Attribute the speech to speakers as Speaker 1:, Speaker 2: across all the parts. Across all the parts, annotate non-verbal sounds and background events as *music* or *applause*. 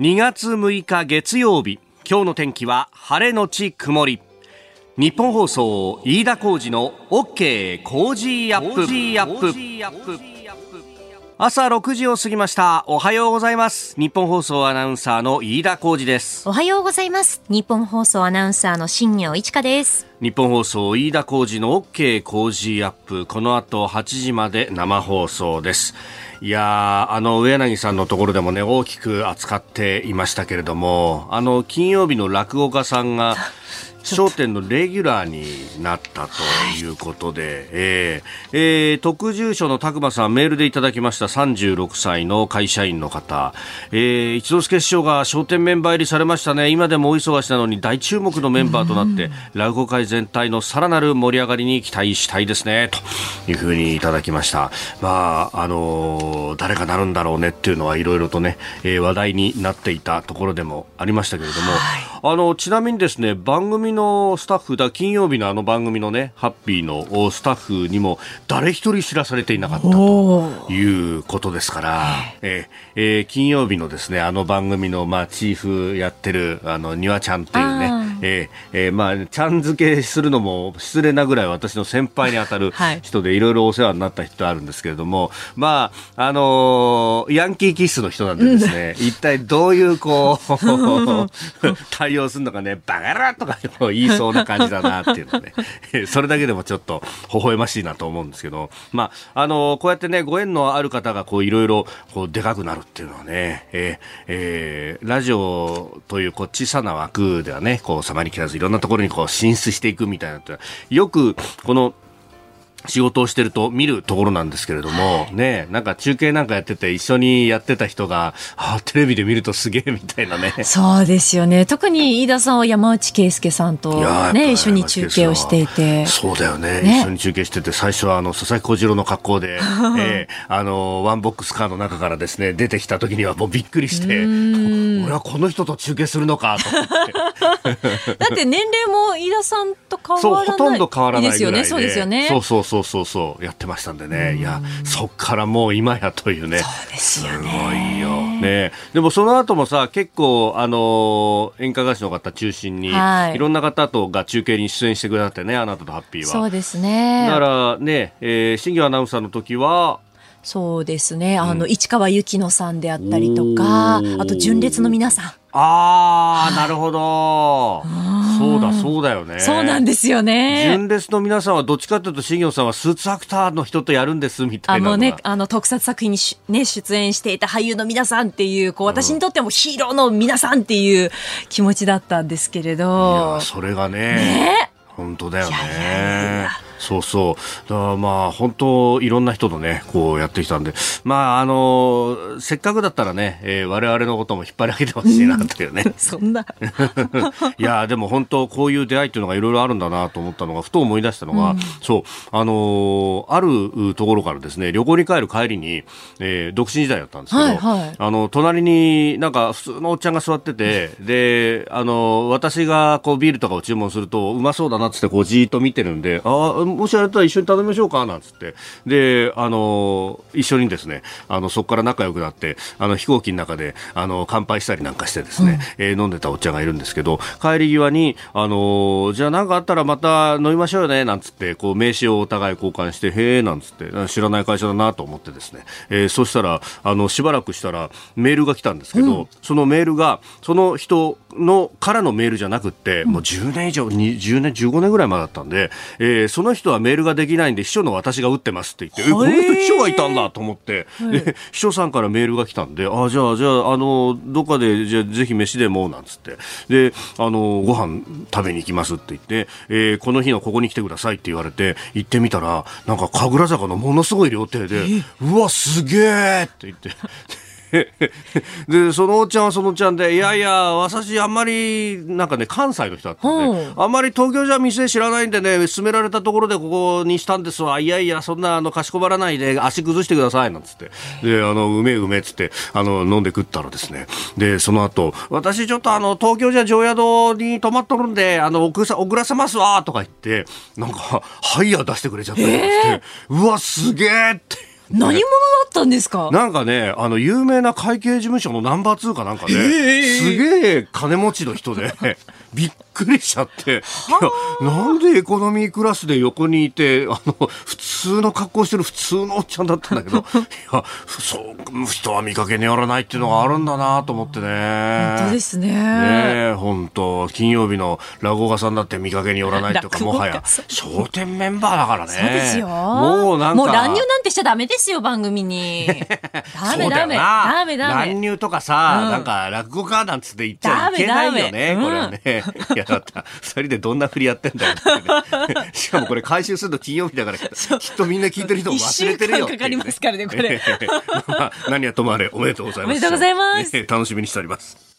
Speaker 1: 2月6日月曜日今日の天気は晴れのち曇り。日本放送飯田浩二の OK 工事アップ。朝6時を過ぎました。おはようございます。日本放送アナウンサーの飯田浩二です。
Speaker 2: おはようございます。日本放送アナウンサーの新業一華です。
Speaker 1: 日本放送飯田浩二の OK 工事アップ。この後8時まで生放送ですいやあの上柳さんのところでもね大きく扱っていましたけれどもあの金曜日の落語家さんが笑点のレギュラーになったということで、はい、えー、えー、特住所の拓磨さんメールでいただきました。36歳の会社員の方、えー、一之輔師匠が笑点メンバー入りされましたね。今でもお忙しなのに大注目のメンバーとなって、落語界全体のさらなる盛り上がりに期待したいですね。というふうにいただきました。まああのー、誰がなるんだろうねっていうのはいろいろとね、えー、話題になっていたところでもありましたけれども、はい、あのちなみにですね番組のスタッフだ金曜日のあの番組のねハッピーのスタッフにも誰一人知らされていなかったということですから、えー、えー、金曜日のですねあの番組のまあチーフやってるあのにわちゃんっていうねえー、えー、まあちゃん付けするのも失礼なぐらい私の先輩に当たる人でいろいろお世話になった人あるんですけれども、まああのー、ヤンキーキッスの人なんでですね、*laughs* 一体どういうこう対応するのかねバカラとか言いそうな感じだなっていうのね、*laughs* それだけでもちょっと微笑ましいなと思うんですけど、まあ、あのこうやってね、ご縁のある方がこういろいろこうでかくなるっていうのはね、えーえー、ラジオというこう小さな枠ではね、こう様に切らずいろんなところにこう進出していくみたいなよくこの仕事をしてると見るところなんですけれども、ね、なんか中継なんかやってて一緒にやってた人が、あテレビで見るとすげえみたいなね。
Speaker 2: そうですよね。特に飯田さんは山内圭介さんとね、一緒に中継をしていて。
Speaker 1: そうだよね。ね一緒に中継してて、最初はあの、佐々木小次郎の格好で、*laughs* えー、あの、ワンボックスカーの中からですね、出てきた時にはもうびっくりして、俺はこの人と中継するのかと思って。*laughs*
Speaker 2: だって年齢も飯田さんと変わらない。
Speaker 1: そう、ほとんど変わらないですよ
Speaker 2: ね。そうですよね。
Speaker 1: そうそうそうそうそうやってましたんでね、いやそっからもう今やというね
Speaker 2: そうですよね
Speaker 1: すごいよねでもその後もさ結構あの演歌歌手の方中心に、はい、いろんな方とが中継に出演してくださってねあなたとハッピーは
Speaker 2: そうですね
Speaker 1: だからね、えー、新庄アナウンサーの時は
Speaker 2: そうですね。あの、うん、市川由紀乃さんであったりとか、あと純烈の皆さん。
Speaker 1: ああ、なるほど。そうだ、そうだよね。
Speaker 2: そうなんですよね。
Speaker 1: 純烈の皆さんはどっちかというと、新業さんはスーツアクターの人とやるんですみたいな。
Speaker 2: あのね、あの、特撮作品にね、出演していた俳優の皆さんっていう、こう、私にとってもヒーローの皆さんっていう気持ちだったんですけれど。
Speaker 1: いや、それがね。ね本当だよね。いやいやいやそうそう。だからまあ、本当、いろんな人とね、こうやってきたんで、まあ、あの、せっかくだったらね、えー、我々のことも引っ張り上げてほしいなというね。*laughs*
Speaker 2: そんな。*laughs*
Speaker 1: いや、でも本当、こういう出会いっていうのがいろいろあるんだなと思ったのが、ふと思い出したのが、うん、そう、あのあるところからですね、旅行に帰る帰りに、えー、独身時代だったんですけど、はいはい、あの、隣になんか普通のおっちゃんが座ってて、で、あの、私がこうビールとかを注文すると、うまそうだなってこうじーっと見てるんで、ああ、もしあれだったら一緒に頼みましょうか？なんつって。で、あの、一緒にですね、あの、そこから仲良くなって、あの、飛行機の中で、あの、乾杯したりなんかしてですね、うん、えー、飲んでたおっちゃんがいるんですけど、帰り際に、あの、じゃあなんかあったらまた飲みましょうよね、なんつって、こう、名刺をお互い交換して、へえ、なんつって、知らない会社だなと思ってですね、えー、そしたら、あの、しばらくしたらメールが来たんですけど、うん、そのメールが、その人の、からのメールじゃなくって、もう10年以上、10年、15年ぐらい前だったんで、えー、その人はメールができないんで、秘書の私が打ってますって言って、え、この人秘書がいたんだと思って、で、秘書さんからメールが来たんで、あ、じゃあ、じゃあ、あの、どっかで、じゃあ、ぜひ飯でも、なんつって、で、あの、ご飯食べに行きますって言って、えー、この日のここに来てくださいって言われて、行ってみたら、なんか、神楽坂のものすごい料亭で、うわ、すげえって言って、で、そのおっちゃんはそのおっちゃんで、いやいや、私あんまり、なんかね、関西の人だったんで、あんまり東京じゃ店知らないんでね、勧められたところでここにしたんですわ。いやいや、そんな、あの、かしこまらないで足崩してください、なんつって。で、あの、うめえうめえっつって、あの、飲んで食ったらですね、で、その後、私ちょっとあの、東京じゃ常宿に泊まっとるんで、あの、遅らせますわ、とか言って、なんか、ハイヤー出してくれちゃったりして、えー、うわ、すげえって。
Speaker 2: 何者だったんですか？
Speaker 1: なんかね、あの、有名な会計事務所のナンバー2かなんかで、すげえ金持ちの人で、びっくりしちゃって、いや、なんでエコノミークラスで横にいて、あの、普通の格好してる普通のおっちゃんだったんだけど、*laughs* いや、そう、人は見かけによらないっていうのがあるんだなと思ってね。
Speaker 2: 本当ですね。
Speaker 1: ね本当金曜日の落語家さんだって見かけによらないとか、もはや、*laughs* 笑点メンバーだからね。
Speaker 2: そうですよ。
Speaker 1: もうなんか。
Speaker 2: もう乱入なんてしちゃダメですよ、番組に。*laughs* ダメダメ。ダメダメ。
Speaker 1: 乱入とかさ、うん、なんか落語家なんつって言っちゃいけないよね、これはね。*laughs* いや、だった。二人でどんな振りやってんだよ、ね。*laughs* しかもこれ回収すると金曜日だから、きっとみんな聞いてる人も忘れてるよ、
Speaker 2: ね。かかりますからね、これ。*laughs*
Speaker 1: まあ、何はともあれ、おめでとうございます。お
Speaker 2: めでとうございます。
Speaker 1: 楽しみにしております。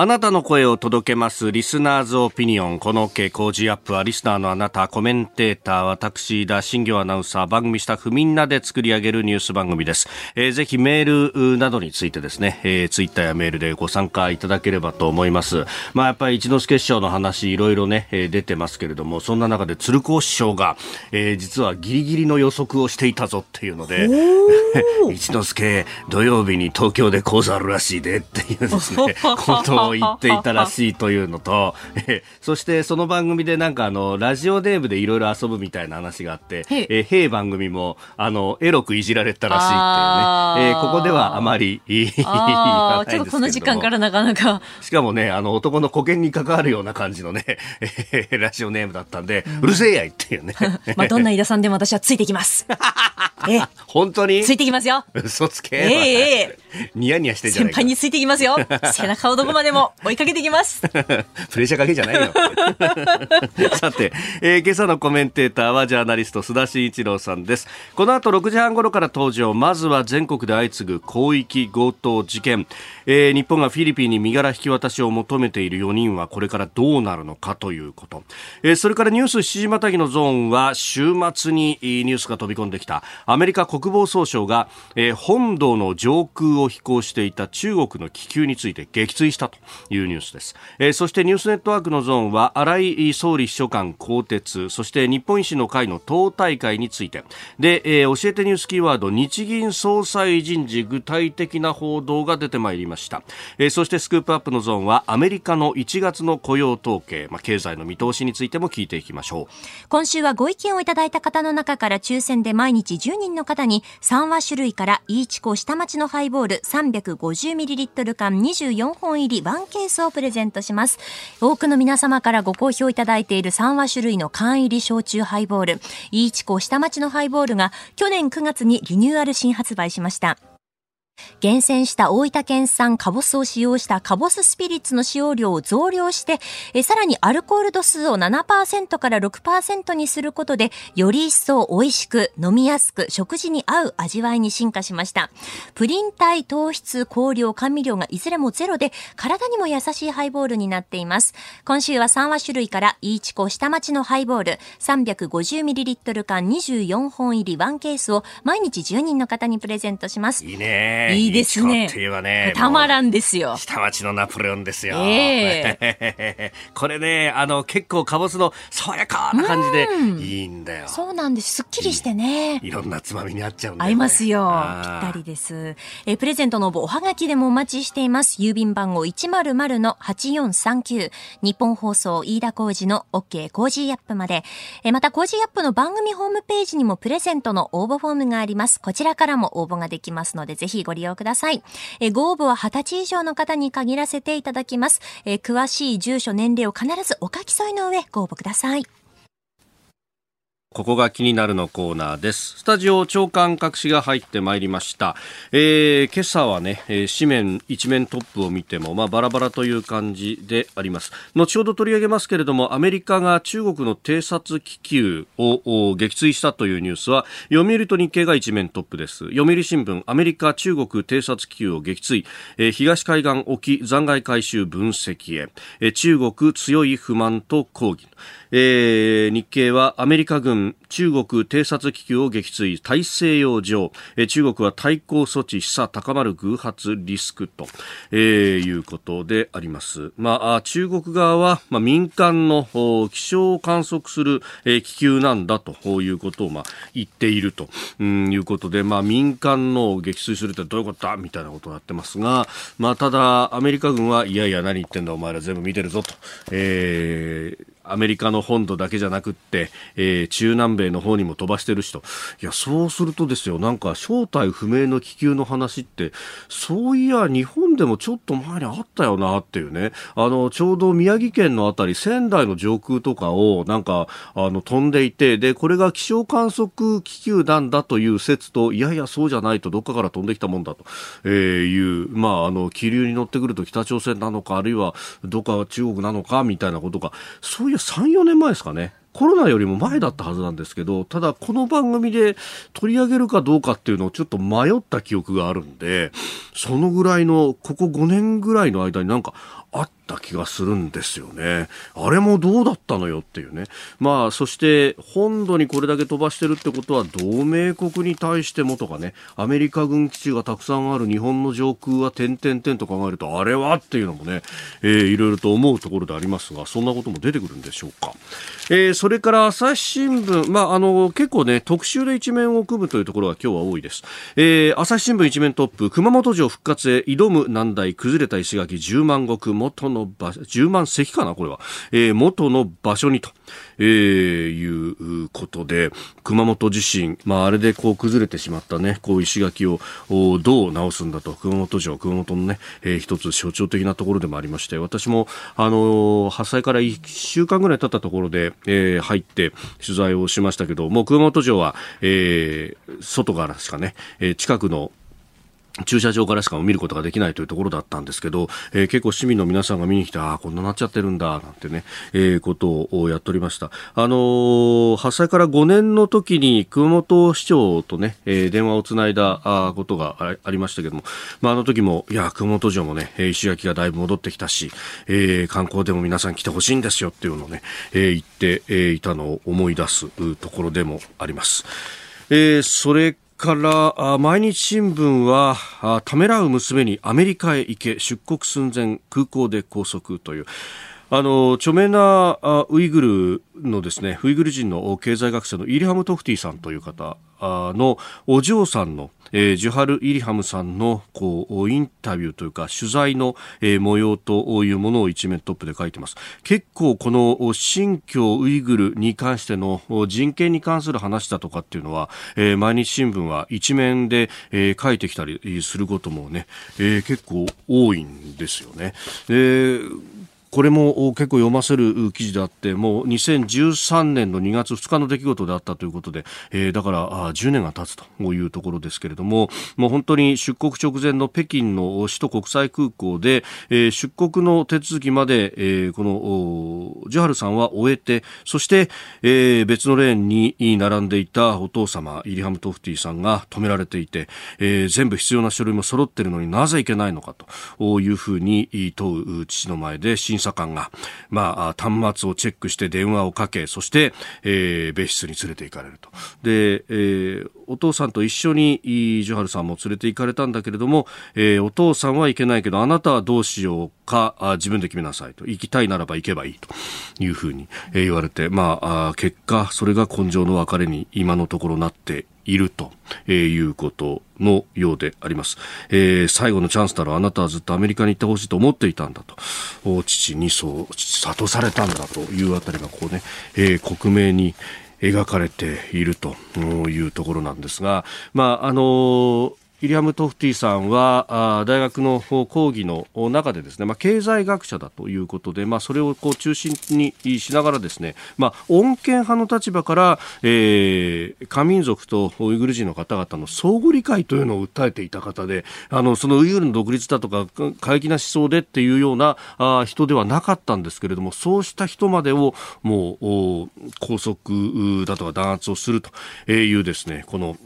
Speaker 1: あなたの声を届けますリスナーズオピニオン。この OK 工事アップはリスナーのあなた、コメンテーター、私、田新業アナウンサー、番組スタッフみんなで作り上げるニュース番組です。えー、ぜひメールなどについてですね、えー、ツイッターやメールでご参加いただければと思います。まあやっぱり一之輔師匠の話いろいろね、えー、出てますけれども、そんな中で鶴光師匠が、えー、実はギリギリの予測をしていたぞっていうので、*laughs* 一之輔土曜日に東京で講座あるらしいでっていうですね、*laughs* ことを言っていたらしいというのと、えそしてその番組でなんかあの、ラジオネームでいろいろ遊ぶみたいな話があって、えー、番組も、あの、エロくいじられたらしいっていうね、えー、ここではあまり言
Speaker 2: わないちょっとこの時間からなかなか。
Speaker 1: しかもね、あの、男の保険に関わるような感じのね、えー、ラジオネームだったんで、うん、うるせえやいっていうね。*laughs*
Speaker 2: まあ、どんな飯田さんでも私はついてきます。*laughs*
Speaker 1: え本当に？
Speaker 2: ついてきますよ。
Speaker 1: 嘘つけ。
Speaker 2: ええ
Speaker 1: ー、*laughs* ニヤニヤして
Speaker 2: 先輩についてきますよ。背中をどこまでも追いかけてきます。*laughs* プレ
Speaker 1: ッシャーかけじゃないよ。*laughs* さて、えー、今朝のコメンテーターはジャーナリスト須田慎一郎さんです。この後6時半頃から登場。まずは全国で相次ぐ広域強盗事件。えー、日本がフィリピンに身柄引き渡しを求めている4人はこれからどうなるのかということ。えー、それからニュース7時またぎのゾーンは週末にニュースが飛び込んできた。アメリカ国防総省が、えー、本土の上空を飛行していた中国の気球について撃墜したというニュースです。えー、そしてニュースネットワークのゾーンは荒井総理秘書官更迭、そして日本維新の会の党大会について。で、えー、教えてニュースキーワード、日銀総裁人事具体的な報道が出てまいりました。えー、そしてスクープアップのゾーンはアメリカの1月の雇用統計、まあ、経済の見通しについても聞いていきましょう。
Speaker 2: 今週はご意見をいただいた方の中から抽選で毎日10人の方に3話種類からイーチコ下町のハイボール 350ml 缶24本入り1ケースをプレゼントします。多くの皆様からご好評いただいている3話種類の缶入り焼酎ハイボール、イーチコ下町のハイボールが去年9月にリニューアル新発売しました。厳選した大分県産カボスを使用したカボススピリッツの使用量を増量して、えさらにアルコール度数を7%から6%にすることで、より一層美味しく、飲みやすく、食事に合う味わいに進化しました。プリン体、糖質、香料、甘味料がいずれもゼロで、体にも優しいハイボールになっています。今週は3話種類から、イーチコ下町のハイボール、350ml 缶24本入り1ケースを毎日10人の方にプレゼントします。
Speaker 1: いいね
Speaker 2: いいですね。
Speaker 1: っていうね。
Speaker 2: たまらんですよ。
Speaker 1: 下町のナポレオンですよ。えー、*laughs* これね、あの、結構かぼすの爽やかな感じで、いいんだよ。
Speaker 2: そうなんです。すっきりしてね。
Speaker 1: いろんなつまみに合っちゃうんだ
Speaker 2: よ、ね、合いますよ。ぴったりです。えプレゼントの応募、おはがきでもお待ちしています。郵便番号100-8439。ニッポン放送飯田浩二の OK Cozy up まで。えまた、 Cozy up の番組ホームページにもプレゼントの応募フォームがあります。こちらからも応募ができますので、ぜひご利用ください。えご応募は20歳以上の方に限らせていただきます。え詳しい住所、年齢を必ずお書き添えの上ご応募ください。
Speaker 1: ここが気になるのコーナーです。スタジオ長官隠しが入ってまいりました。えー、今朝はね、えー、紙面、一面トップを見ても、まあ、バラバラという感じであります。後ほど取り上げますけれども、アメリカが中国の偵察気球を撃墜したというニュースは、読売と日経が一面トップです。読売新聞、アメリカ、中国偵察気球を撃墜、えー、東海岸沖残骸回収分析へ、えー、中国強い不満と抗議。えー、日経はアメリカ軍軍中国偵察気球を撃墜大西洋上、え中国は対抗措置示唆高まる偶発リスクと、えー、いうことであります。まあ、中国側は、まあ、民間の気象を観測する、えー、気球なんだということを、まあ、言っていると、うん、いうことで、まあ、民間の撃墜するってどういうことだ？みたいなことをやってますが、まあ、ただ、アメリカ軍はいやいや何言ってんだお前ら全部見てるぞと、えーアメリカの本土だけじゃなくって、えー、中南米の方にも飛ばしてる人。いや、そうするとですよ、なんか正体不明の気球の話って、そういや、日本でもちょっと前にあったよなっていうね。あの、ちょうど宮城県のあたり、仙台の上空とかを、なんか、あの、飛んでいて、で、これが気象観測気球なんだという説と、いやいや、そうじゃないと、どっかから飛んできたもんだと、えー、いう、まあ、あの、気流に乗ってくると北朝鮮なのか、あるいは、どっか中国なのか、みたいなことが、そういう3、4年前ですかね。コロナよりも前だったはずなんですけど、ただこの番組で取り上げるかどうかっていうのをちょっと迷った記憶があるんで、そのぐらいの、ここ5年ぐらいの間になんか、あった気がするんですよね。あれもどうだったのよっていうね。まあ、そして本土にこれだけ飛ばしてるってことは同盟国に対してもとかね、アメリカ軍基地がたくさんある日本の上空は点々点と考えると、あれはっていうのもね、えー、いろいろと思うところでありますが、そんなことも出てくるんでしょうか。えー、それから朝日新聞、まあ、あの、結構ね、特集で一面を組むというところが今日は多いです。えー、朝日新聞一面トップ、熊本城復活へ挑む難題、崩れた石垣10万石、元のの場所、10万石かな、これは。えー、元の場所にと、えー、いうことで、熊本地震、まあ、あれでこう崩れてしまったね、こう石垣をどう直すんだと、熊本城、熊本のね、えー、一つ象徴的なところでもありまして、私も、あのー、発災から1週間ぐらい経ったところで、えー、入って取材をしましたけど、もう熊本城は、えー、外からしかね、えー、近くの駐車場からしか見ることができないというところだったんですけど、えー、結構市民の皆さんが見に来て、ああ、こんななっちゃってるんだ、なんてね、えー、ことをやっておりました。あのー、発災から5年の時に熊本市長とね、えー、電話をつないだあことがありましたけども、まあ、あの時も、いや、熊本城もね、石垣がだいぶ戻ってきたし、えー、観光でも皆さん来てほしいんですよっていうのをね、えー、言って、え、いたのを思い出すところでもあります。えー、それから毎日新聞はためらう娘にアメリカへ行け出国寸前空港で拘束という。あの著名なウイグルのですねウイグル人の経済学者のイリハム・トフティさんという方のお嬢さんの、えー、ジュハル・イリハムさんのこうインタビューというか取材の、えー、模様というものを一面トップで書いてます結構この新疆ウイグルに関しての人権に関する話だとかっていうのは、えー、毎日新聞は一面で、えー、書いてきたりすることもね、えー、結構多いんですよね。えーこれも結構読ませる記事であって、もう2013年の2月2日の出来事であったということで、えー、だから10年が経つというところですけれども、もう本当に出国直前の北京の首都国際空港で、えー、出国の手続きまで、えー、このジュハルさんは終えて、そして、えー、別のレーンに並んでいたお父様、イリハム・トフティさんが止められていて、えー、全部必要な書類も揃ってるのになぜいけないのかというふうに問う父の前で査官が、まあ、端末をチェックして電話をかけ、そして、えー、別室に連れて行かれると。で、えー、お父さんと一緒にジュハルさんも連れて行かれたんだけれども、えー、お父さんは行けないけど、あなたはどうしようか、あ自分で決めなさいと。行きたいならば行けばいいというふうに、え、言われて、まあ、あ結果、それが根性の別れに今のところなっていると、え、いうことのようであります、えー、最後のチャンスだろうあなたはずっとアメリカに行ってほしいと思っていたんだと。父にそう諭されたんだというあたりがこうね、えー、克明に描かれているというところなんですが、まああのーイリアム・トフティさんは大学の講義の中でですね、まあ、経済学者だということで、まあ、それをこう中心にしながらですね、まあ、穏健派の立場から、えー、漢民族とウイグル人の方々の相互理解というのを訴えていた方であのそのウイグルの独立だとか過激な思想でっていうようなあ人ではなかったんですけれどもそうした人までをもう拘束だとか弾圧をするというですねこの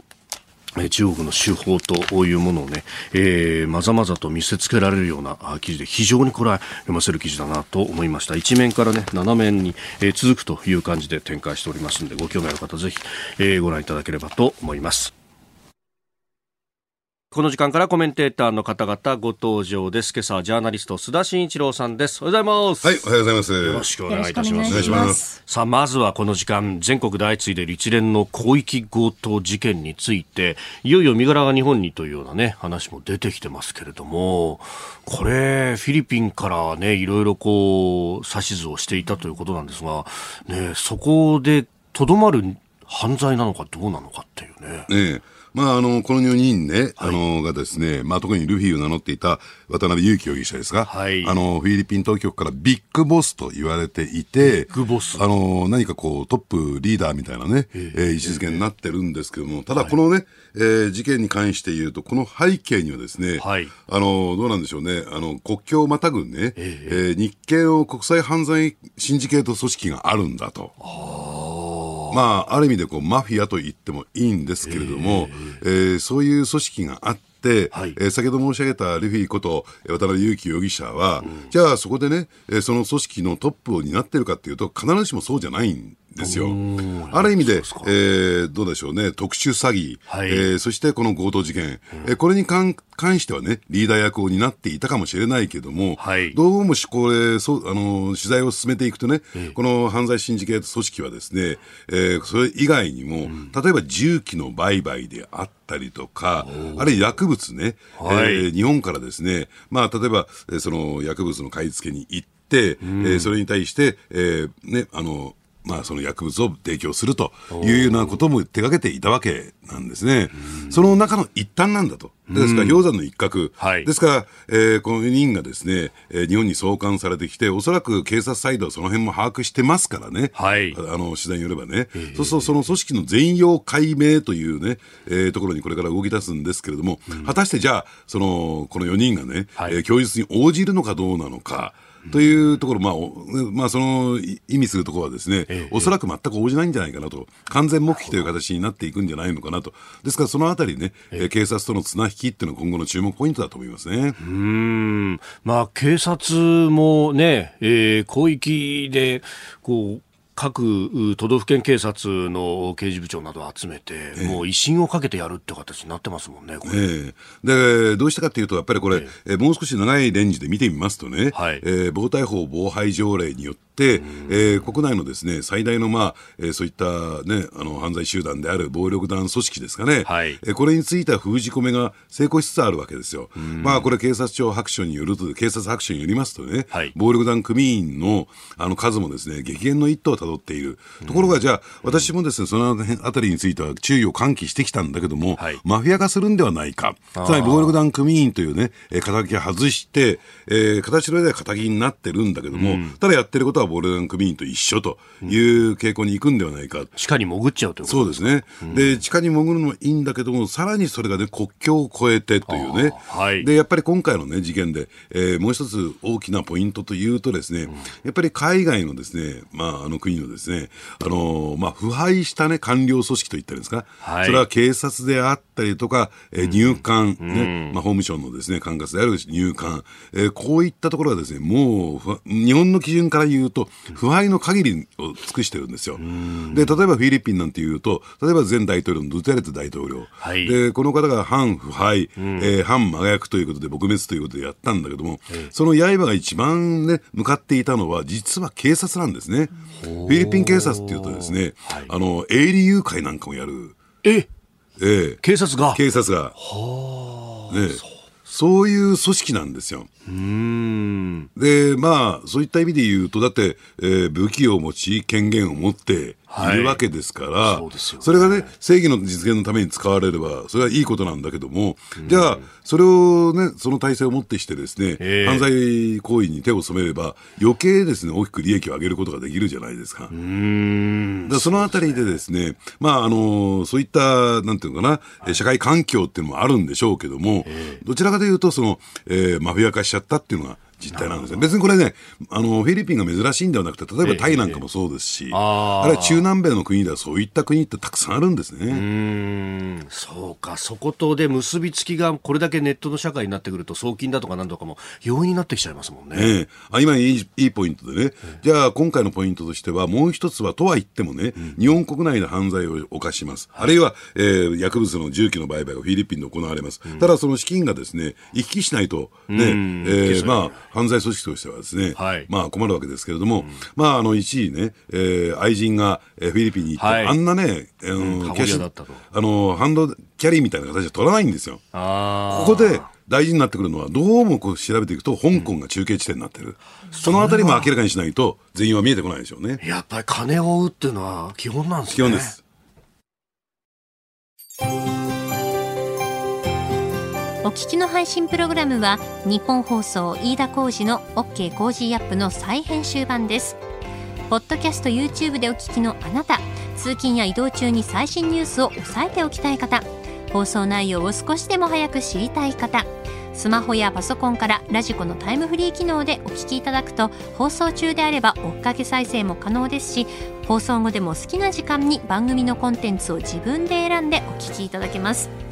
Speaker 1: 中国の手法というものをね、えー、まざまざと見せつけられるような記事で非常にこれは読ませる記事だなと思いました。一面からね、7面に、え、続くという感じで展開しておりますので、ご興味ある方ぜひ、えー、ご覧いただければと思います。この時間からコメンテーターの方々ご登場です。今朝はジャーナリスト須田慎一郎さんです。おはようございます。
Speaker 3: はい、おはようございます。
Speaker 1: よろしくお願いいたします。
Speaker 3: お願いします。
Speaker 1: さあ、まずはこの時間、全国で相次いでる一連の広域強盗事件について、いよいよ身柄が日本にというようなね、話も出てきてますけれども、これ、フィリピンからね、いろいろこう、指図をしていたということなんですが、ね、そこでとどまる犯罪なのかどうなのかっていうね。
Speaker 3: ねまあ、あの、この4人ね、はい、あの、がですね、まあ、特にルフィを名乗っていた渡辺裕樹容疑者ですが、はい、あの、フィリピン当局からビッグボスと言われていて、
Speaker 1: ビッグボス。
Speaker 3: あの、何かこう、トップリーダーみたいなね、えー、位置づけになってるんですけども、ただこのね、はい、えー、事件に関して言うと、この背景にはですね、はい、あの、どうなんでしょうね、あの、国境をまたぐね、えー、えー、日系の国際犯罪シンジケート組織があるんだと。まあ、ある意味でこうマフィアと言ってもいいんですけれども、えー、そういう組織があって、はい、えー、先ほど申し上げたルフィこと渡辺裕樹容疑者は、うん、じゃあそこでね、えー、その組織のトップを担ってるかっていうと、必ずしもそうじゃないんですよ。ある意味で、えー、どうでしょうね、特殊詐欺、はい、えー、そしてこの強盗事件、うん、えー、これに関関してはね、リーダー役を担っていたかもしれないけども、はい、どうもしこれそあの取材を進めていくとね、えこの犯罪シンジケート組織はですね、えー、それ以外にも、うん、例えば銃器の売買であったりとか、あるいは薬物ね、はい、えー、日本からですね、まあ、例えば、その薬物の買い付けに行って、うん、えー、それに対して、えー、ね、あの、まあ、その薬物を提供するというようなことも手がけていたわけなんですね。その中の一端なんだと。ですから、氷山の一角。はい、ですから、えー、この4人がですね、えー、日本に送還されてきて、おそらく警察サイドはその辺も把握してますからね。はい、あの、取材によればね。そうすると、その組織の全容解明というね、えー、ところにこれから動き出すんですけれども、うん、果たしてじゃあ、その、この4人がね、はい、えー、供述に応じるのかどうなのか。というところ、まあ、まあ、その意味するところはですね、ええ、おそらく全く応じないんじゃないかなと、完全黙秘という形になっていくんじゃないのかなと、ですからそのあたりね、え、警察との綱引きっていうのは今後の注目ポイントだと思いますね。
Speaker 1: うん、まあ、警察もね、えー、広域で、こう、各都道府県警察の刑事部長などを集めて、えー、もう威信をかけてやるって形になってますもんね、これ。え
Speaker 3: ー、で、どうしたかというと、やっぱりこれ、えー、もう少し長いレンジで見てみますとね、はい、えー、防体法防廃条例によって、えー、国内のですね、最大のまあ、えー、そういったね、あの、犯罪集団である暴力団組織ですかね、はい、えー、これについては封じ込めが成功しつつあるわけですよ。まあ、これ警察庁白書によると、警察白書によりますとね、はい、暴力団組員のあの数もですね、激減の一途をたどっている。ところが、じゃあ、私もですね、そのあたりについては注意を喚起してきたんだけども、はい、マフィア化するんではないか。つまり、暴力団組員というね、えー、肩書きを外して、えー、形の上では肩書きになってるんだけども、うん、ただやってることは暴力団組員と一緒という傾向に行くんではないか。うん、
Speaker 1: 地下に潜っちゃうという
Speaker 3: ことそうですね。うん、で、地下に潜るのもいいんだけども、さらにそれがね、国境を越えてというね。はい、で、やっぱり今回のね、事件で、えー、もう一つ大きなポイントというとですね、やっぱり海外のですね、まあ、あの国のですね、あのまあ、腐敗した、ね、官僚組織といったんですか、はい、それは警察であったりとか、えー、入管、うん、ねまあ、法務省のです、ね、管轄である入管、えー、こういったところはですねもう日本の基準から言うと、腐敗の限りを尽くしてるんですよ。で例えばフィリピンなんていうと、例えば前大統領のドゥテレテ大統領、はい、でこの方が反腐敗、うん、えー、反麻薬ということで撲滅ということでやったんだけども、その刃が一番、ね、向かっていたのは、実は警察なんですね。フィリピン警察っていうとですね、はい、あの、営利誘拐なんかもやる。
Speaker 1: え？ええ、警察が？
Speaker 3: 警察が。はあ。ねそういう組織なんですよ。うんで、まあ、そういった意味で言うと、だって、えー、武器を持ち、権限を持って、い。るわけですから、はいそね、それがね、正義の実現のために使われれば、それはいいことなんだけども、じゃあ、それをね、その体制をもってしてですね、犯罪行為に手を染めれば、余計ですね、大きく利益を上げることができるじゃないですか。うん。だそのあたりでですね、まあ、あの、そういった、なんていうのかな、はい、社会環境っていうのもあるんでしょうけども、どちらかというと、その、えー、マフィア化しちゃったっていうのが、実態なんですね。別にこれね、あの、フィリピンが珍しいんではなくて、例えばタイなんかもそうですし、ええ、あるいは中南米の国ではそういった国ってたくさんあるんですね。う
Speaker 1: ん、そうか、そことで結びつきがこれだけネットの社会になってくると、送金だとかなんとかも容易になってきちゃいますもんね。え
Speaker 3: え、あ今いい、いいポイントでね、じゃあ今回のポイントとしては、もう一つは、とは言ってもね、うん、日本国内で犯罪を犯します。はい、あるいは、えー、薬物の銃器の売買がフィリピンで行われます。うん、ただその資金がですね、行き来しないとね、えー、まあ、犯罪組織としてはですね、はい、まあ困るわけですけれども、うん、まあ、あの、一時ね、えー、愛人が、えー、フィリピンに行って、はい、あんなね、えー、うん、キャシあの、ハンドキャリーみたいな形で取らないんですよ。ここで、大事になってくるのは、どうもこう調べていくと、香港が中継地点になってる、うん、そのあたりも明らかにしないと、全容は見えてこないでしょうね。
Speaker 1: やっぱり金を追うっていうのは基本なんですね。
Speaker 3: 基本です。
Speaker 2: お聞きの配信プログラムは日本放送飯田浩司の OK コージーアップの再編集版です。ポッドキャスト YouTube でお聞きのあなた通勤や移動中に最新ニュースを押さえておきたい方放送内容を少しでも早く知りたい方スマホやパソコンからラジコのタイムフリー機能でお聞きいただくと放送中であれば追っかけ再生も可能ですし放送後でも好きな時間に番組のコンテンツを自分で選んでお聞きいただけます。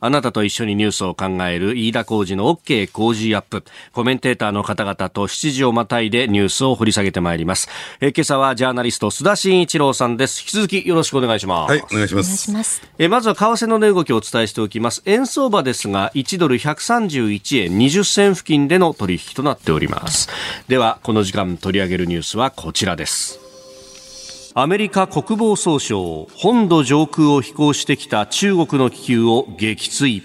Speaker 1: あなたと一緒にニュースを考える飯田浩二の OK 工事アップ。コメンテーターの方々と7時をまたいでニュースを掘り下げてまいります。え今朝はジャーナリスト須田慎一郎さんです。引き続きよろしくお願いします。
Speaker 3: はい、お願いします。ます
Speaker 1: えまずは為替の値動きをお伝えしておきます。円相場ですが、1ドル131円20銭付近での取引となっております。では、この時間取り上げるニュースはこちらです。アメリカ国防総省本土上空を飛行してきた中国の気球を撃墜。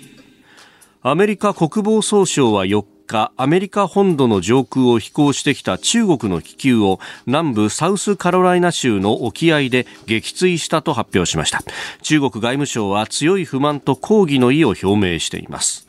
Speaker 1: アメリカ国防総省は4日アメリカ本土の上空を飛行してきた中国の気球を南部サウスカロライナ州の沖合で撃墜したと発表しました。中国外務省は強い不満と抗議の意を表明しています。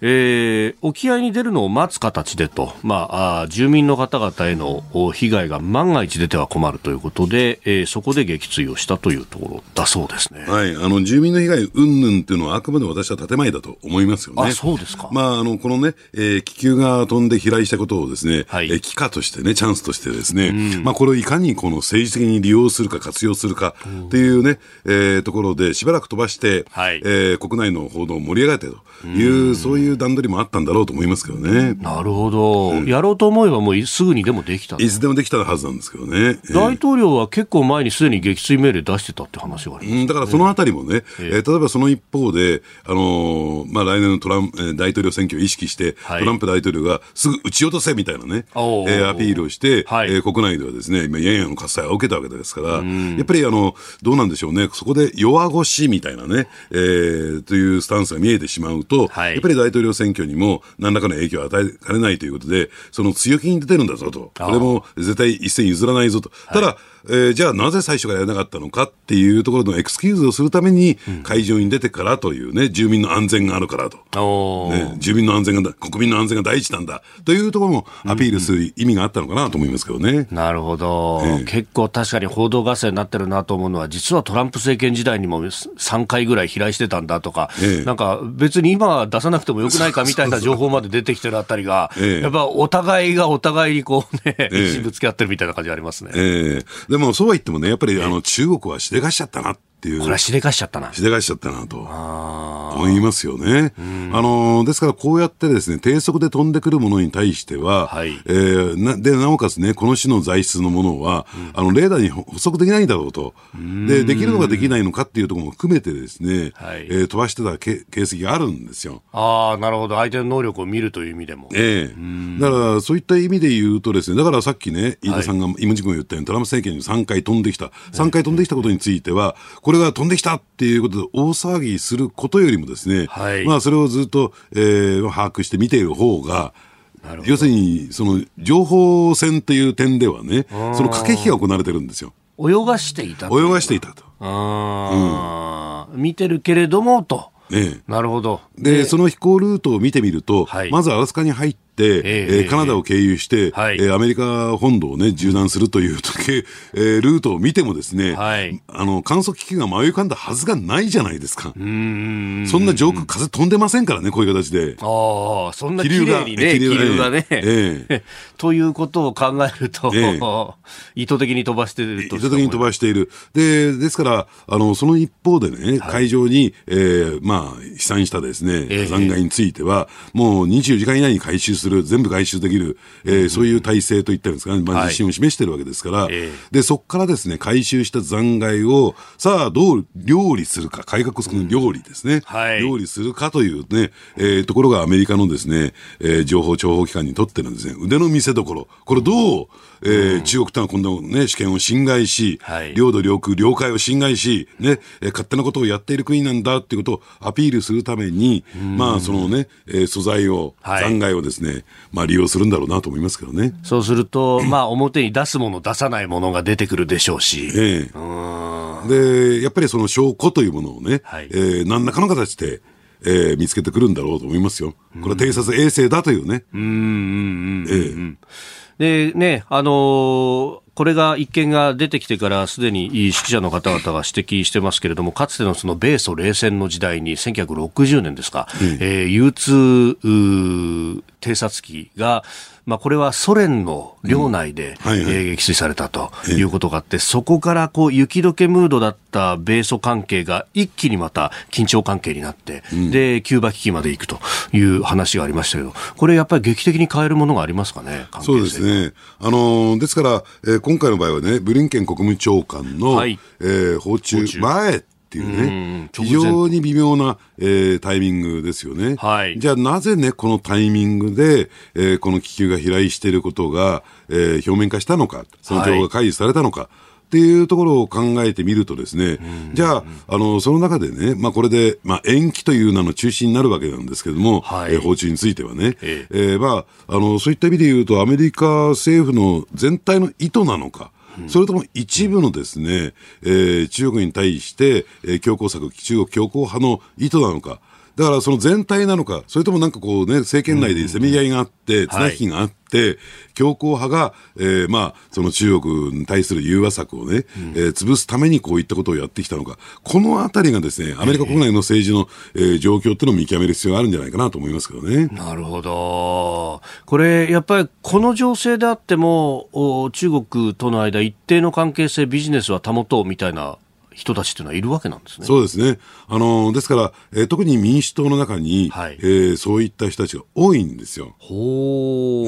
Speaker 1: えー、沖合に出るのを待つ形でと、まあ、あ住民の方々への被害が万が一出ては困るということで、えー、そこで撃墜をしたというところだそうですね。
Speaker 3: はい、あの住民の被害云々っていうのはあくまで私は建前だと思いますよね。
Speaker 1: あ、そうですか。
Speaker 3: まあ、あの、このね、えー、気球が飛んで飛来したことをですね、はい、えー、機としてね、チャンスとしてですね、うん、まあ、これをいかにこの政治的に利用するか活用するかっていうね、えー、ところでしばらく飛ばして、はい、えー、国内の報道を盛り上がってという、うん、そういう段取りもあったんだろうと思いますけどね。
Speaker 1: なるほど、うん、やろうと思えばもうすぐにでもできた
Speaker 3: いつでもできたはずなんですけどね。
Speaker 1: 大統領は結構前にすでに撃墜命令出してたって話があります、
Speaker 3: ね、だからそのあたりもね、えー、例えばその一方で、あのー、まあ、来年のトランプ大統領選挙を意識して、はい、トランプ大統領がすぐ撃ち落とせみたいなね、えー、アピールをして、はい、えー、国内ではですね、今、ややの喝采を受けたわけですから、やっぱりあの、どうなんでしょうね、そこで弱腰みたいなね、えー、というスタンスが見えてしまうと、はい、やっぱり大統領選挙にも何らかの影響を与えかねないということで、その強気に出てるんだぞと、これも絶対一線譲らないぞと。ただ、えー、じゃあなぜ最初からやらなかったのかっていうところのエクスキューズをするために、会場に出てからというね、住民の安全があるからと。ね、住民の安全が、国民の安全が第一なんだ。というところもアピールする意味があったのかなと思いますけどね。
Speaker 1: なるほど、えー、結構確かに報道合戦になってるなと思うのは、実はトランプ政権時代にも3回ぐらい飛来してたんだとか、えー、なんか別に今は出さなくてもよくないかみたいな情報まで出てきてるあたりが、えー、やっぱお互いがお互いにこうね、*laughs* 意ぶつけ合ってるみたいな感じありますね。
Speaker 3: えー、でもそうは言ってもね、やっぱりあの中国はしでかしちゃったなっていう。
Speaker 1: これはしでかしちゃったな。
Speaker 3: しでかしちゃったなと。思いますよね。あの、ですからこうやってですね、低速で飛んでくるものに対しては、はい、えー、なで、なおかつね、この種の材質のものは、うん、あの、レーダーに捕捉できないんだろうと。で、できるのかできないのかっていうところも含めてですね、はい、えー、飛ばしてた形跡があるんですよ。
Speaker 1: ああ、なるほど。相手の能力を見るという意味でも。
Speaker 3: ええー、だから、そういった意味で言うとですね、だからさっきね、飯田さんが、今時君が言ったように、トランプ政権に3回飛んできた。3回飛んできたことについては、これが飛んできたっていうことで大騒ぎすることよりもですね、はい、まあそれをずっと、えー、把握して見ている方が、要するに、その、情報戦という点ではね、その駆け引きが行われてるんですよ。
Speaker 1: 泳がしていた
Speaker 3: 泳がしていたと。
Speaker 1: あうん、見てるけれども、と。
Speaker 3: ね、
Speaker 1: なるほど。
Speaker 3: で、その飛行ルートを見てみると、はい、まずアラスカに入って、えー、カナダを経由して、はい、えー、アメリカ本土をね、縦断するという時、えー、ルートを見てもですね、はい、あの、観測機器が迷い込んだはずがないじゃないですか。うんそんな上空風飛んでませんからね、こういう形で。
Speaker 1: ああ、そんな綺麗にね、気流がね。ええ *laughs* ということを考えると、ええ、意図的に飛ばしている
Speaker 3: と。意図的に飛ばしている。で、ですから、あの、その一方でね、はい、海上に、えー、まあ、飛散したですね、火山灰については、もう24時間以内に回収する、全部回収できる、えー、そういう体制といったんですかね、まあ、自信を示しているわけですから、はい、で、そこからですね、回収した残骸を、さあ、どう料理するか、改革する料理ですね、うん。はい、料理するかというね、えー、ところがアメリカのですね、えー、情報諜報機関にとってのですね、腕の見せ所、これどう、えー、うん、中国とは今度ね、主権を侵害し、はい、領土、領空、領海を侵害し、ね、えー、勝手なことをやっている国なんだっていうことをアピールするために、まあ、そのね、えー、素材を、残骸をですね、まあ、利用するんだろうなと思いますけどね。
Speaker 1: そうすると、*clears throat* まあ、表に出すもの、出さないものが出てくるでしょうし。え
Speaker 3: えで、やっぱりその証拠というものをね、はい、えー、何らかの形で、えー、見つけてくるんだろうと思いますよ。これは偵察衛星だというね。うんうんうん、
Speaker 1: ええでね、あのーこれが一件が出てきてからすでに指揮者の方々が指摘してますけれども、かつてのその米ソ冷戦の時代に1960年ですか、うん、えー、U2 偵察機が、まあ、これはソ連の領内で、うん。はいはい、えー、撃墜されたということがあって、そこからこう雪解けムードだった米ソ関係が一気にまた緊張関係になって、うん、で、キューバ危機まで行くという話がありましたけど、これやっぱり劇的に変えるものがありますかね、
Speaker 3: そうですね。あのー、ですから、えー、今回の場合はね、ブリンケン国務長官の、はい、えー、訪中前っていうね、非常に微妙な、えー、タイミングですよね。はい、じゃあなぜね、このタイミングで、えー、この気球が飛来していることが、えー、表面化したのか、その情報が開示されたのか。はいっていうところを考えてみるとですね、じゃあ、あの、その中でね、まあこれで、まあ延期という名の中心になるわけなんですけれども、はい、えー、訪中についてはね、ええ。ー、まあ、あの、そういった意味で言うと、アメリカ政府の全体の意図なのか、それとも一部のですね、えー、中国に対して、えー、強硬策、中国強硬派の意図なのか、だからその全体なのか、それともなんかこうね、政権内でせめぎ合いがあって、綱引きがあって、強硬派が、えー、まあ、その中国に対する融和策をね、えー、潰すためにこういったことをやってきたのか、このあたりがですね、アメリカ国内の政治の、えー、状況っていうのを見極める必要があるんじゃないかなと思いますけどね。
Speaker 1: なるほど。これ、やっぱりこの情勢であっても、中国との間一定の関係性、ビジネスは保とうみたいな人たちっていうのはいるわけなんですね。
Speaker 3: そうですね。あのですから、えー、特に民主党の中に、はい、えー、そういった人たちが多いんですよ。ほ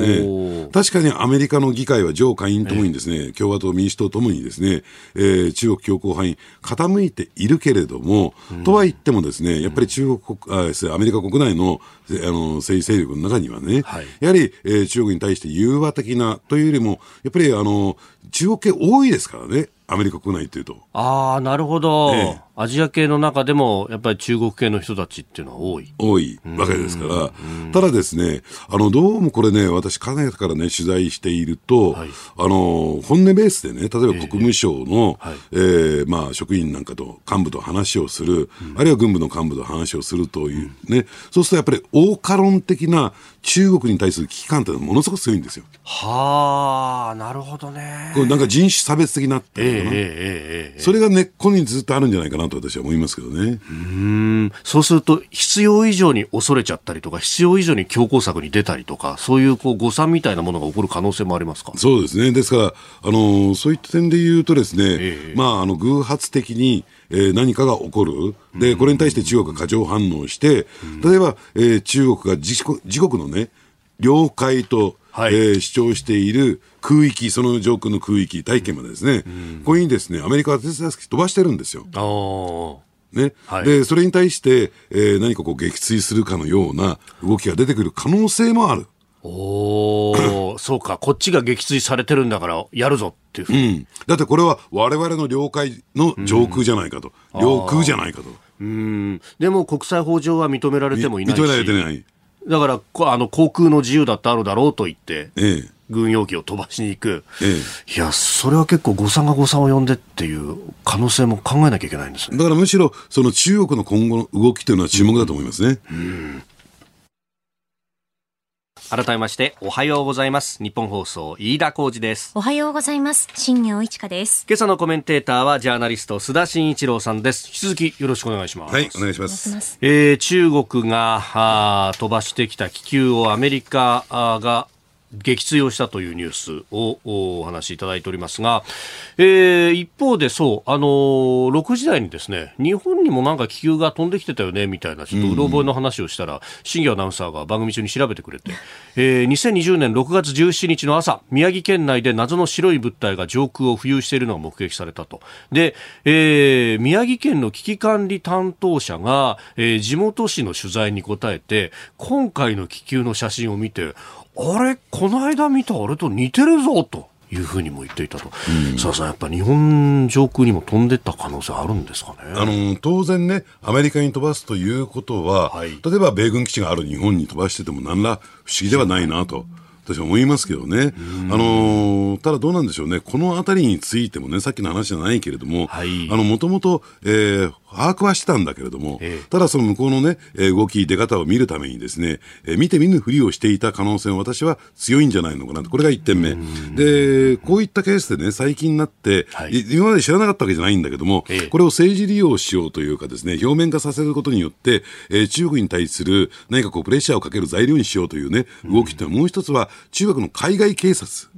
Speaker 3: ー、確かにアメリカの議会は上下院ともにですね、えー、共和党、民主党ともにですね、えー、中国強硬派に傾いているけれども、うん、とは言ってもですね、やっぱり中国国、あアメリカ国内のあの政治勢力の中にはね、はい、やはり、えー、中国に対して融和的なというよりも、やっぱりあの中国系多いですからね。アメリカ国内っていうと。
Speaker 1: ああ、なるほど、ええ、アジア系の中でも、やっぱり中国系の人たちっていうのは多い。
Speaker 3: 多いわけですから、ただですね、あの、どうもこれね、私、かねてからね、取材していると、はい、あの、本音ベースでね、例えば国務省の、えええー、まあ、職員なんかと、幹部と話をする、うん、あるいは軍部の幹部と話をするというね、うん、そうするとやっぱり、大カ論的な中国に対する危機感っていうのはものすごく強いんですよ。
Speaker 1: はあ、なるほどね。
Speaker 3: これなんか人種差別的になってるのかな、えーえーえー、それが根っこにずっとあるんじゃないかなと私は思いますけどね。
Speaker 1: うんそうすると、必要以上に恐れちゃったりとか、必要以上に強硬策に出たりとか、そういうこう誤算みたいなものが起こる可能性もありますか？
Speaker 3: そうですね。ですから、あのそういった点で言うとですね、まあ、あの偶発的に、えー、何かが起こる。で、これに対して中国が過剰反応して、例えば、えー、中国が自国自国のね、領海と、はい、えー、主張している空域、その上空の空域、大気圏までですね、うん、ここにですね、アメリカは偵察機飛ばしてるんですよ。ね、はい、でそれに対して、えー、何かこう撃墜するかのような動きが出てくる可能性もある。
Speaker 1: おお、*coughs* そうか、こっちが撃墜されてるんだから、やるぞっていうふうに、
Speaker 3: うん、だってこれは我々の領海の上空じゃないかと、うん、領空じゃないかと。
Speaker 1: うん。でも国際法上は認められてもいないし。
Speaker 3: 認められてない。
Speaker 1: だからあの航空の自由だってあるだろうと言って、ええ、軍用機を飛ばしに行く、ええ、いや、それは結構誤算が誤算を呼んでっていう可能性も考えなきゃいけないんです、
Speaker 3: ね、だからむしろ、その中国の今後の動きというのは注目だと思いますね。うん、うん
Speaker 1: 改めましておはようございます。日本放送飯田浩二です。
Speaker 2: おはようございます。新業一華です。
Speaker 1: 今朝のコメンテーターはジャーナリスト須田慎一郎さんです。引き続きよろしくお願いします。
Speaker 3: はいお願いします。
Speaker 1: えー、中国があ飛ばしてきた気球をアメリカが撃墜をしたというニュースをお話しいただいておりますが、えー、一方でそう、あのー、6時台にですね、日本にもなんか気球が飛んできてたよね、みたいな、ちょっとうろ覚えの話をしたら、新業アナウンサーが番組中に調べてくれて、えー、2020年6月17日の朝、宮城県内で謎の白い物体が上空を浮遊しているのが目撃されたと。で、えー、宮城県の危機管理担当者が、えー、地元紙の取材に答えて、今回の気球の写真を見て、あれ、この間見たあれと似てるぞと。いうふうにも言っていたと、さあさん、やっぱ日本上空にも飛んでった可能性あるんですかね。
Speaker 3: あの当然ね、アメリカに飛ばすということは、はい、例えば米軍基地がある日本に飛ばしてても、何ら不思議ではないなと。私は思いますけどね、あのただどうなんでしょうね、このあたりについてもね、さっきの話じゃないけれども、もともと、えー、把握はしてたんだけれども、ええ、ただその向こうのね、動き、出方を見るためにですね、え見て見ぬふりをしていた可能性は私は強いんじゃないのかなと、これが1点目。で、こういったケースでね、最近になって、はい、今まで知らなかったわけじゃないんだけども、え、これを政治利用しようというかですね、表面化させることによって、えー、中国に対する何かこうプレッシャーをかける材料にしようというね、動きってもう一つは中国の海外警察。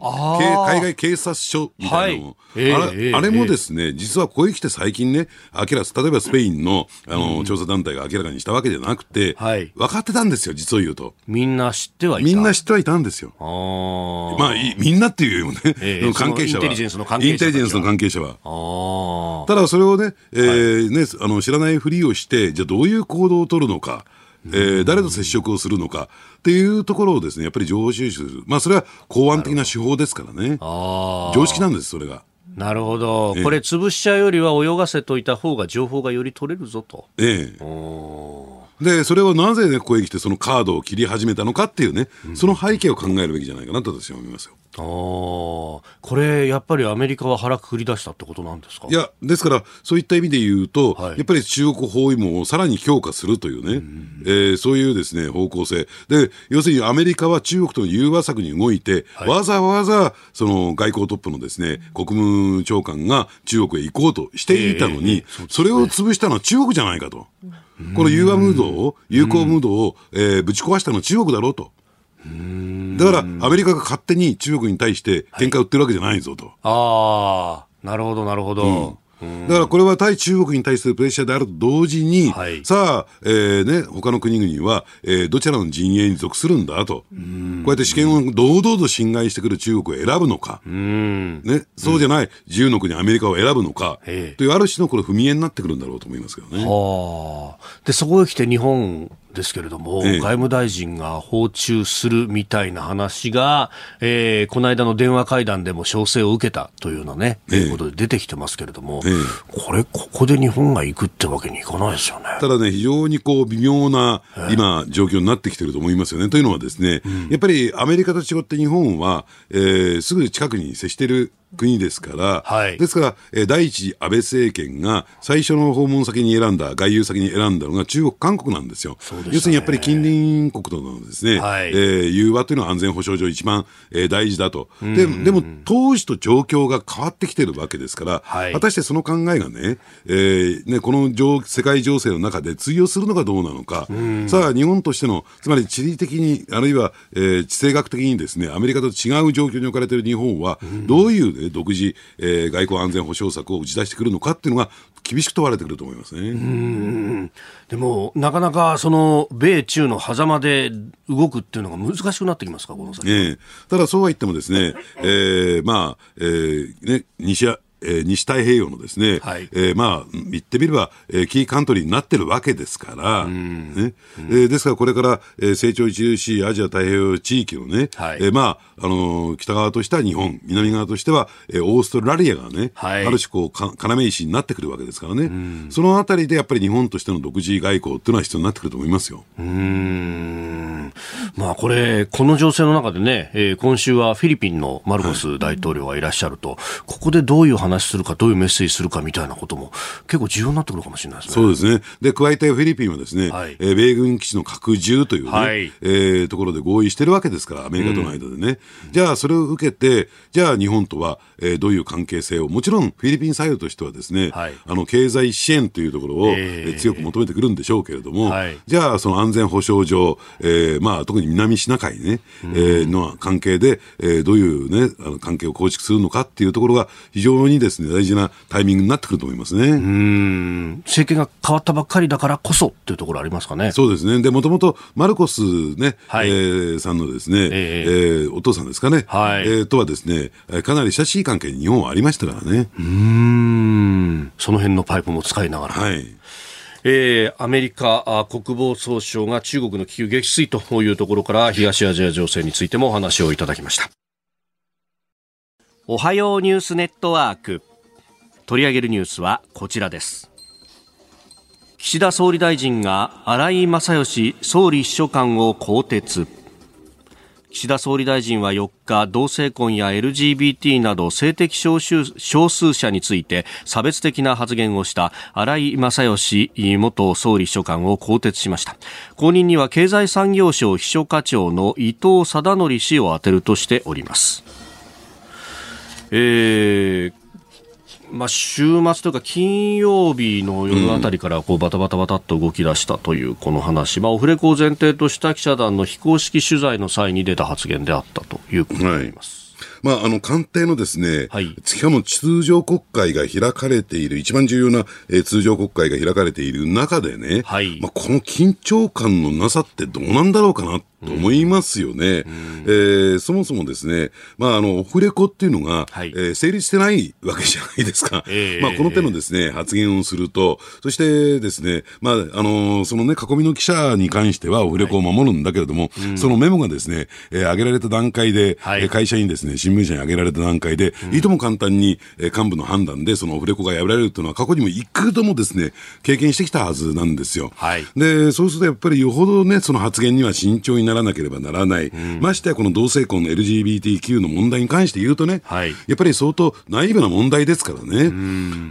Speaker 3: 海外警察署みたいなの、はい。えー、あれ、もですね、実はここへ来て最近ね、明ら例えばスペインのあの、うん、調査団体が明らかにしたわけじゃなくて、はい、分かってたんですよ、実を言うと。
Speaker 1: みんな知ってはいた。
Speaker 3: みんな知ってはいたんですよ。あまあ、みんなっていうよりもね、えー、*laughs* 関係者は。インテリジェンスの関係者インテリジェンスの関係者は。ただそれをね、えー、はい、ね、あの、知らないふりをして、じゃあどういう行動を取るのか。えー、誰と接触をするのかっていうところをですね、やっぱり情報収集する。まあ、それは公安的な手法ですからね。常識なんです、それが。
Speaker 1: なるほど。これ潰しちゃうよりは泳がせといた方が情報がより取れるぞと。え
Speaker 3: え。で、それをなぜね、ここへ来てそのカードを切り始めたのかっていうね、うん、その背景を考えるべきじゃないかなと私は思いますよ。ああ、
Speaker 1: これ、やっぱりアメリカは腹くくり出したってことなんですか？
Speaker 3: いや、ですから、そういった意味で言うと、はい、やっぱり中国包囲網をさらに強化するというね、うん、えー、そういうですね、方向性。で、要するにアメリカは中国との融和策に動いて、はい、わざわざ、その外交トップのですね、国務長官が中国へ行こうとしていたのに、えーそね、それを潰したのは中国じゃないかと。この融和ムードを、友好ムードを、えー、ぶち壊したのは中国だろうと。だから、アメリカが勝手に中国に対して喧嘩売ってるわけじゃないぞと。はい、
Speaker 1: ああ、なるほど、なるほど。うん。
Speaker 3: だからこれは対中国に対するプレッシャーであると同時に、はい、さあ、えーね、他の国々は、えー、どちらの陣営に属するんだと、こうやって試験を堂々と侵害してくる中国を選ぶのか、ね、そうじゃない、自由の国アメリカを選ぶのか、というある種のこれ踏み絵になってくるんだろうと思いますけどね。は
Speaker 1: あ、でそこへ来て日本ですけれども、ええ、外務大臣が訪中するみたいな話が、えー、この間の電話会談でも調整を受けたというようなね、ええ、ことで出てきてますけれども、え、これ、ここで日本が行くってわけにいかないですよね。
Speaker 3: ただね、非常にこう微妙な今、状況になってきてると思いますよね。というのはですね、うん、やっぱりアメリカと違って日本は、えー、すぐ近くに接している国ですから、はい、ですから、えー、第一次安倍政権が最初の訪問先に選んだ、外遊先に選んだのが中国、韓国なんですよ。すね、要するにやっぱり近隣国とのですね、はい、えー、融和というのは安全保障上一番、えー、大事だと。ででも、当時と状況が変わってきてるわけですから、はい、果たしてその考えがね、えー、ねこの世界情勢の中で通用するのかどうなのか、さあ、日本としての、つまり地理的に、あるいは、えー、地政学的にですね、アメリカと違う状況に置かれている日本は、どういうね、独自、えー、外交安全保障策を打ち出してくるのかっていうのが厳しく問われてくると思いますね。
Speaker 1: でも、なかなかその米中の狭間で動くっていうのが難しくなってきますか、この先。
Speaker 3: えー、ただそうは言ってもですね、えー、まあ、えー、ね、西えー、西太平洋のですね、はい、えー、まあ、言ってみれば、えー、キーカントリーになってるわけですから、ね。えー、ですからこれから、えー、成長著しいアジア太平洋地域のね、はい、えー、まあ、あのー、北側としては日本、南側としては、えー、オーストラリアがね、はい、ある種こうか、要石になってくるわけですからね、そのあたりでやっぱり日本としての独自外交っていうのは必要になってくると思いますよ。うん。
Speaker 1: まあ、これ、この情勢の中でね、えー、今週はフィリピンのマルコス大統領がいらっしゃると、はい、ここでどういう話するか、どういうメッセージするかみたいなことも結構重要になってくるかもしれないですね。
Speaker 3: そうですね。で、加えてフィリピンはですね、はい、えー、米軍基地の拡充というね、はい、えー、ところで合意してるわけですから、アメリカとの間でね。うん、じゃあ、それを受けて、じゃあ日本とは、えー、どういう関係性を、もちろんフィリピンサイドとしてはですね、はい、あの、経済支援というところを、えー、強く求めてくるんでしょうけれども、はい、じゃあ、その安全保障上、えー、まあ、特に南シナ海ね、うん、えー、の関係で、えー、どういうね、あの関係を構築するのかっていうところが非常にですね、大事なタイミングになってくると思いますね。う
Speaker 1: ん。政権が変わったばっかりだからこそっていうところありますかね。
Speaker 3: そうですね。で、もともとマルコスね、はい、えー、さんのですね、えー、えー、お父さんですかね、はい、えー、とはですね、かなり親しい関係に日本はありましたからね。
Speaker 1: うん。その辺のパイプも使いながら。はい。えー、アメリカ国防総省が中国の気球撃墜というところから東アジア情勢についてもお話をいただきましたおはようニュースネットワーク。取り上げるニュースはこちらです。岸田総理大臣が荒井正義総理秘書官を更迭。岸田総理大臣は4日同性婚や LGBT など性的少数少数者について差別的な発言をした荒井正義元総理秘書官を更迭しました。後任には経済産業省秘書課長の伊藤貞則氏を充てるとしております。えーまあ、週末というか金曜日の夜あたりからこうバタバタバタっと動き出したというこの話、まあ、オフレコを前提とした記者団の非公式取材の際に出た発言であったということになります。
Speaker 3: はいまあ、あの、官邸のですね、はい、しかも通常国会が開かれている、一番重要な、えー、通常国会が開かれている中でね、はい、まあ、この緊張感のなさってどうなんだろうかなと思いますよね。うん、えー、そもそもですね、まあ、あの、オフレコっていうのが、はい、えー、成立してないわけじゃないですか。えー、まあ、この手のですね、発言をすると、そしてですね、まあ、あの、そのね、囲みの記者に関してはオフレコを守るんだけれども、はい、そのメモがですね、えー、上げられた段階で、はい、会社にですね、新聞社に上げられた段階で、うん、いとも簡単に、えー、幹部の判断で、そのオフレコが破られるというのは、過去にも幾度もですね、経験してきたはずなんですよ。はい、で、そうするとやっぱりよほどね、その発言には慎重にならなければならない、うん、ましてやこの同性婚の LGBTQ の問題に関して言うとね、はい、やっぱり相当ナイーブな問題ですからね、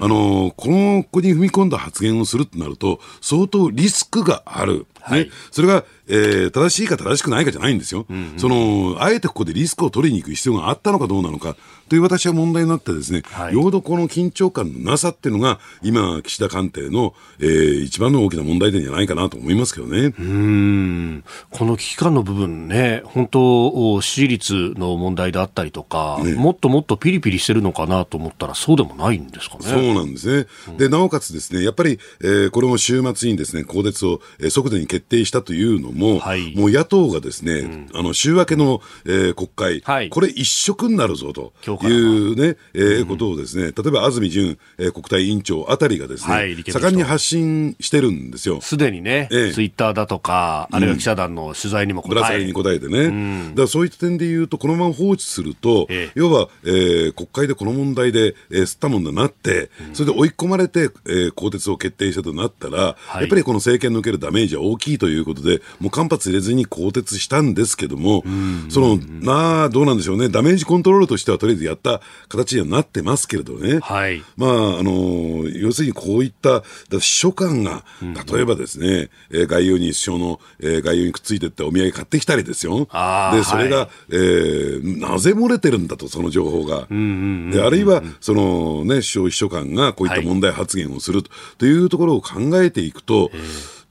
Speaker 3: あのこの子に踏み込んだ発言をするとなると、相当リスクがある。はい、それが、えー、正しいか正しくないかじゃないんですよ、うんうん、そのあえてここでリスクを取りに行く必要があったのかどうなのかという私は問題になってですね、はい、よほどこの緊張感のなさっていうのが、今、岸田官邸の、えー、一番の大きな問題点じゃないかなと思いますけどね。う
Speaker 1: ん。この危機感の部分ね、本当、支持率の問題であったりとか、ね、もっともっとピリピリしてるのかなと思ったら、そうでもないんですかね。
Speaker 3: そうなんですね。うん、で、なおかつですね、やっぱり、えー、これも週末にですね、更迭を、えー、即座に決定したというのも、はい、もう野党がですね、うん、あの、週明けの、えー、国会、はい、これ一色になるぞというね、えー、ことをですね、例えば安住淳、えー、国対委員長あたりがですね、はい、盛んに発信してるんですよ。
Speaker 1: すでにね、えー、ツイッターだとか、あるいは記者団の取材にも答え、うん、ぶら下
Speaker 3: げに答えてね、うん、だからそういった点で言うと、このまま放置すると、えー、要は、えー、国会でこの問題で、えー、吸ったもんだなって、それで追い込まれて、えー、更迭を決定したとなったら、はい、やっぱりこの政権の受けるダメージは大きいということで、もう間髪入れずに更迭したんですけども、その、まあ、どうなんでしょうね、ダメージコントロールとしてはとりあえずやった形にはなってますけれどね、はい、まあ、あの、要するにこういった、秘書官が、例えばですね、えー、概要に首相の、えー、概要にくっついてってお土産買ってきたりですよ。で、それが、はい、えー、なぜ漏れてるんだと、その情報が。で、あるいは、そのね、首相秘書官がこういった問題発言をすると,、というところを考えていくと、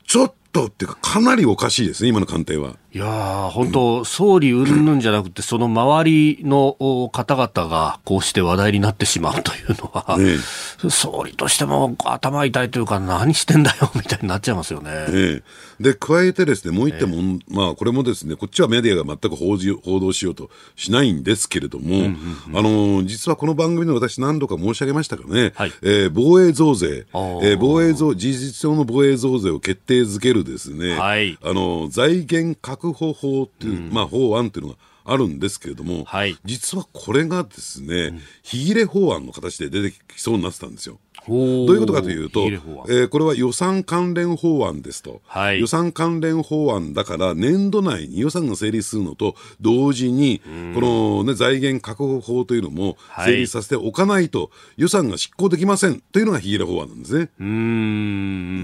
Speaker 3: ちょっとっていうか、かなりおかしいですね、今の官邸は。
Speaker 1: いや本当、総理云々じゃなくて、その周りの方々がこうして話題になってしまうというのは、ね、総理としても頭痛いというか、何してんだよみたいになっちゃいますよね。
Speaker 3: ねで、加えてですね、もう一点も、えー、まあ、これもですね、こっちはメディアが全く報じ報道しようとしないんですけれども、うんうんうん、あの実はこの番組で私何度か申し上げましたかね、はい、えー、防衛増税、えー、防衛増、事実上の防衛増税を決定づけるですね、はい、あの財源確確保法っていう、うん、まあ、法案っていうのがあるんですけれども、はい、実はこれがですね、うん、日切れ法案の形で出てきそうになってたんですよ。どういうことかというと、えー、これは予算関連法案ですと、はい、予算関連法案だから、年度内に予算が成立するのと同時に、この、ね、財源確保法というのも成立させておかないと、予算が執行できません。というのが日切れ法案なんですね。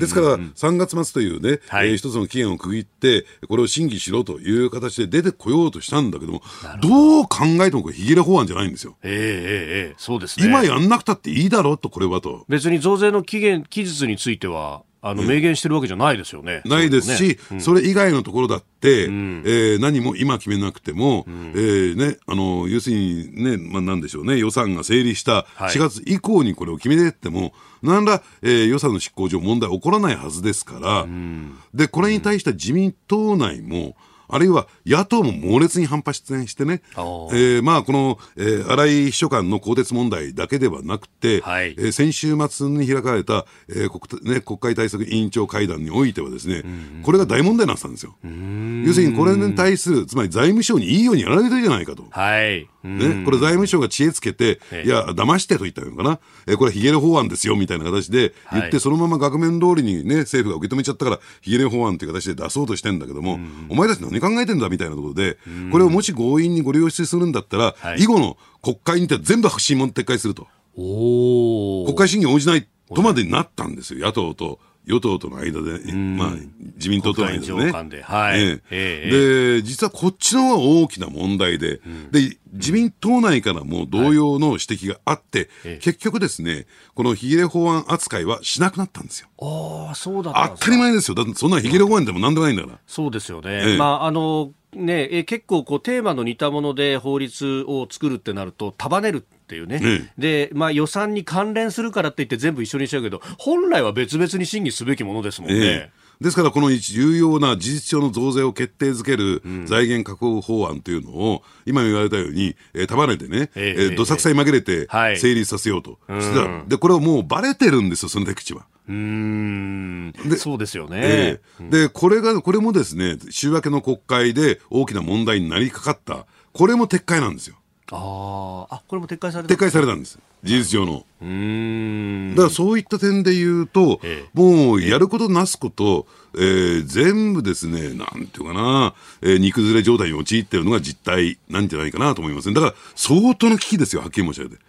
Speaker 3: ですから、3月末というね、はい、えー、一つの期限を区切って、これを審議しろという形で出てこようとしたんだけども、ど。う考えてもこれ、日切れ法案じゃないんですよ。
Speaker 1: えー、えー、えー、そうですね。
Speaker 3: 今やんなくたっていいだろうと、これはと。
Speaker 1: 別に増税の期限、期日については、あの明言してるわけじゃないですよね。
Speaker 3: ないですし、うん、それ以外のところだって、うん、えー、何も今決めなくても、うん、えー、ね、あの要するにね、まあ、なんでしょうね、予算が成立した4月以降にこれを決めてっても、はい、何ら、えー、予算の執行上問題起こらないはずですから、うん、でこれに対して自民党内も、あるいは野党も猛烈に反発してね、えー、まあこの、えー、荒井秘書官の更迭問題だけではなくて、はい、えー、先週末に開かれた、えー国ね、国会対策委員長会談においてはですね、うんうん、これが大問題になってたんですよ。要するにこれに対する、つまり財務省にいいようにやられてるじゃないかと。はいね、これ財務省が知恵つけて、いや、騙してと言ったのかな、えこれ、ヒゲレ法案ですよみたいな形で言って、そのまま額面通りにね、政府が受け止めちゃったから、ヒゲレ法案という形で出そうとしてんだけども、お前たち何考えてんだみたいなところで、これをもし強引にご領出するんだったら、以後の国会にて全部白紙問撤回すると。国会審議応じないとまでになったんですよ、野党と。与党との間で、まあ、自民党との間でね。で。はい、で、実はこっちの方が大きな問題で、うん、で、自民党内からも同様の指摘があって、はい、結局ですね、このヒゲレ法案扱いはしなくなったんですよ。
Speaker 1: ああ、そうだ
Speaker 3: 当たり前ですよ。だってそんなヒゲレ法案でもなんでもないんだから。
Speaker 1: そうですよね。まあ、あの、ね、え結構こうテーマの似たもので法律を作るってなると束ねるっていうね、うん、でまあ、予算に関連するからって言って全部一緒にしちゃうけど本来は別々に審議すべきものですもんね。え
Speaker 3: ですから、この重要な事実上の増税を決定づける財源確保法案というのを、今言われたように、えー、束ねてね、えー、どさくさに紛れて成立させようと、はい、でこれはもうばれてるんですよ、その手口は。
Speaker 1: うん。でそうですよね、え
Speaker 3: ー、でこれがこれもですね週明けの国会で大きな問題になりかかった。これも撤回なんですよ。
Speaker 1: ああ、これも撤回された
Speaker 3: 撤回されたんです。事実上の。うんだからそういった点で言うと、ええ、もうやることなすこと、えー、全部ですね、なんていうかな、えー、煮崩れ状態に陥っているのが実態なんじゃないかなと思いますね。だから相当の危機ですよ、はっきり申し上げて。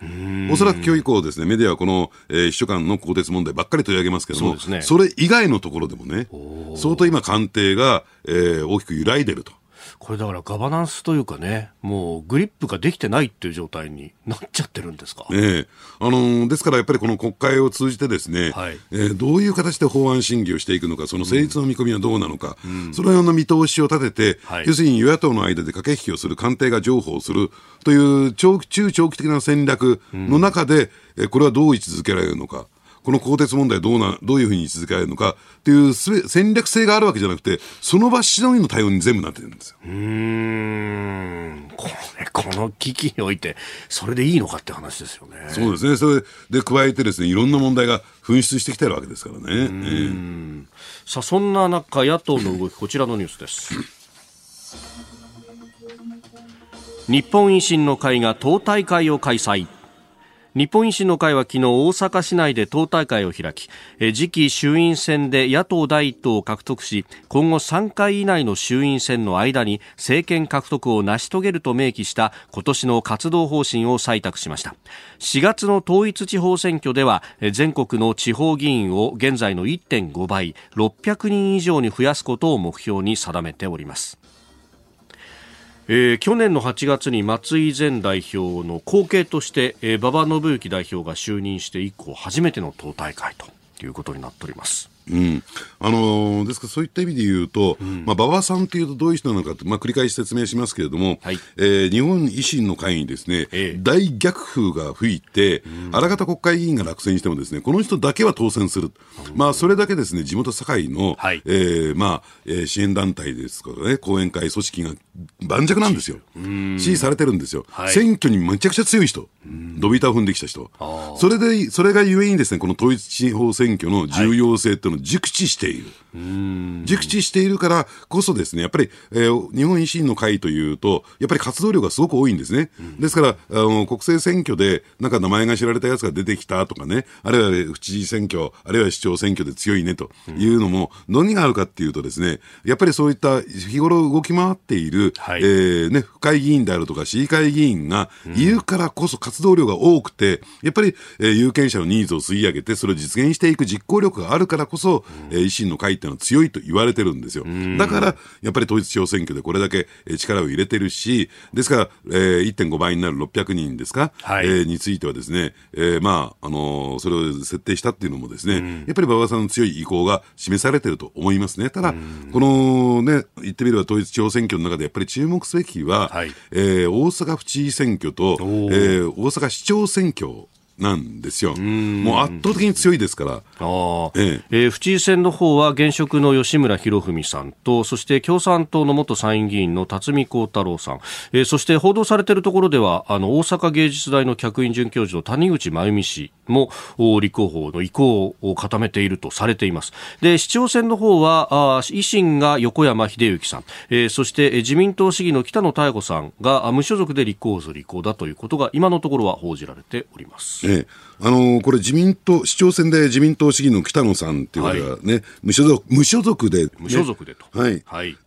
Speaker 3: おそらく今日以降ですね、メディアはこの、えー、秘書官の更迭問題ばっかり取り上げますけども、そ,、ね、それ以外のところでもね、相当今官邸が、えー、大きく揺らいでると。
Speaker 1: これだからガバナンスというかね、もうグリップができてないっていう状態に *laughs* なっちゃってるんですか？
Speaker 3: ねあのー、ですからやっぱりこの国会を通じてですね、はい、えー、どういう形で法案審議をしていくのか、その成立の見込みはどうなのか、うん、そのような見通しを立てて、はい、要するに与野党の間で駆け引きをする、官邸が譲歩をするという長中長期的な戦略の中で、うん、これはどう位置づけられるのか。この更迭問題どうな、どういうふうに続けられるのかっていう戦略性があるわけじゃなくて、その場しのぎの対応に全部なってるんですよ。う
Speaker 1: ん。これ、この危機において、それでいいのかって話ですよね。
Speaker 3: そうですね。それで加えてですね、いろんな問題が噴出してきてるわけですからね。えー、
Speaker 1: さあ、そんな中、野党の動き、こちらのニュースです。日本維新の会が党大会を開催。日本維新の会は昨日大阪市内で党大会を開き次期衆院選で野党第一党を獲得し今後3回以内の衆院選の間に政権獲得を成し遂げると明記した今年の活動方針を採択しました。4月の統一地方選挙では全国の地方議員を現在の1.5倍600人以上に増やすことを目標に定めております。えー、去年の8月に松井前代表の後継として、えー、馬場伸幸代表が就任して以降初めての党大会ということになっております。
Speaker 3: うん、あのー、ですからそういった意味で言うと、うん、まあ、馬場さんというとどういう人なのかって、まあ、繰り返し説明しますけれども、はい、えー、日本維新の会にですね、ええ、大逆風が吹いて、うん、あらかた国会議員が落選してもですね、この人だけは当選する。うん、まあ、それだけですね、地元堺の、はい、えー、まあ、えー、支援団体ですからね、後援会組織が盤石なんですよ。支持されてるんですよ。はい、選挙にめちゃくちゃ強い人。ドビーター踏んできた人。それで、それがゆえにですね、この統一地方選挙の重要性っていうのを熟知している。熟知しているからこそですね、やっぱり、えー、日本維新の会というと、やっぱり活動量がすごく多いんですね。うん、ですから、あの、国政選挙で、なんか名前が知られたやつが出てきたとかね、あるいは府知事選挙、あるいは市長選挙で強いねというのも、何があるかっていうとですね、やっぱりそういった日頃動き回っている、はい、えー、ね、府会議員であるとか市議会議員がいるからこそ活動量が多くて、やっぱり、えー、有権者のニーズを吸い上げて、それを実現していく実行力があるからこそ、うん、えー、維新の会っていうのは強いと言われてるんですよ。だから、やっぱり統一地方選挙でこれだけ力を入れてるし、ですから、えー、1.5倍になる600人ですか、はい、えー、についてはですね、えー、まあ、あのー、それを設定したっていうのもですね、やっぱり馬場さんの強い意向が示されてると思いますね。ただ、このね、言ってみれば統一地方選挙の中でやっぱり注目すべきは、はい、えー、大阪府知事選挙と、えー、大阪市長選挙なんですよ。もう圧倒的に強いですから。あ
Speaker 1: えええー、府知事選の方は現職の吉村博文さんと、そして共産党の元参院議員の辰巳幸太郎さん、えー、そして報道されているところでは、あの、大阪芸術大の客員准教授の谷口真由美氏も立候補の意向を固めているとされています。で、市長選の方は、あ維新が横山秀幸さん、えー、そして自民党市議の北野妙子さんが無所属で立候補する意向だということが今のところは報じられております。
Speaker 3: ええ、あのー、これ自民党、市長選で自民党市議の北野さんっていう方がね、はい、無所属、無所属で、ね、
Speaker 1: 無所属でと。
Speaker 3: はい。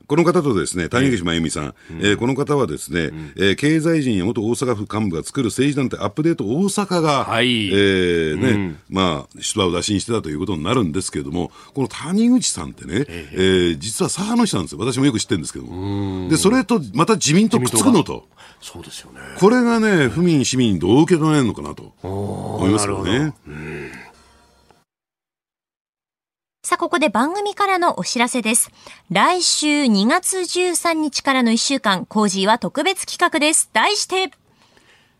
Speaker 3: はい。この方とですね、谷口真由美さん、うん、えー、この方はですね、うん、えー、経済人や元大阪府幹部が作る政治団体アップデート大阪が、はい、えー、ね、うん、まあ、出馬を打診してたということになるんですけれども、この谷口さんってね、ええー、実は左派の人なんですよ。私もよく知ってるんですけども。で、それとまた自民党くっつくのと。
Speaker 1: そうですよね。
Speaker 3: これがね、府民、市民どう受け止めるのかなと思いますよね。
Speaker 2: さあ、ここで番組からのお知らせです。来週2月13日からの1週間、コージーは特別企画です。題して、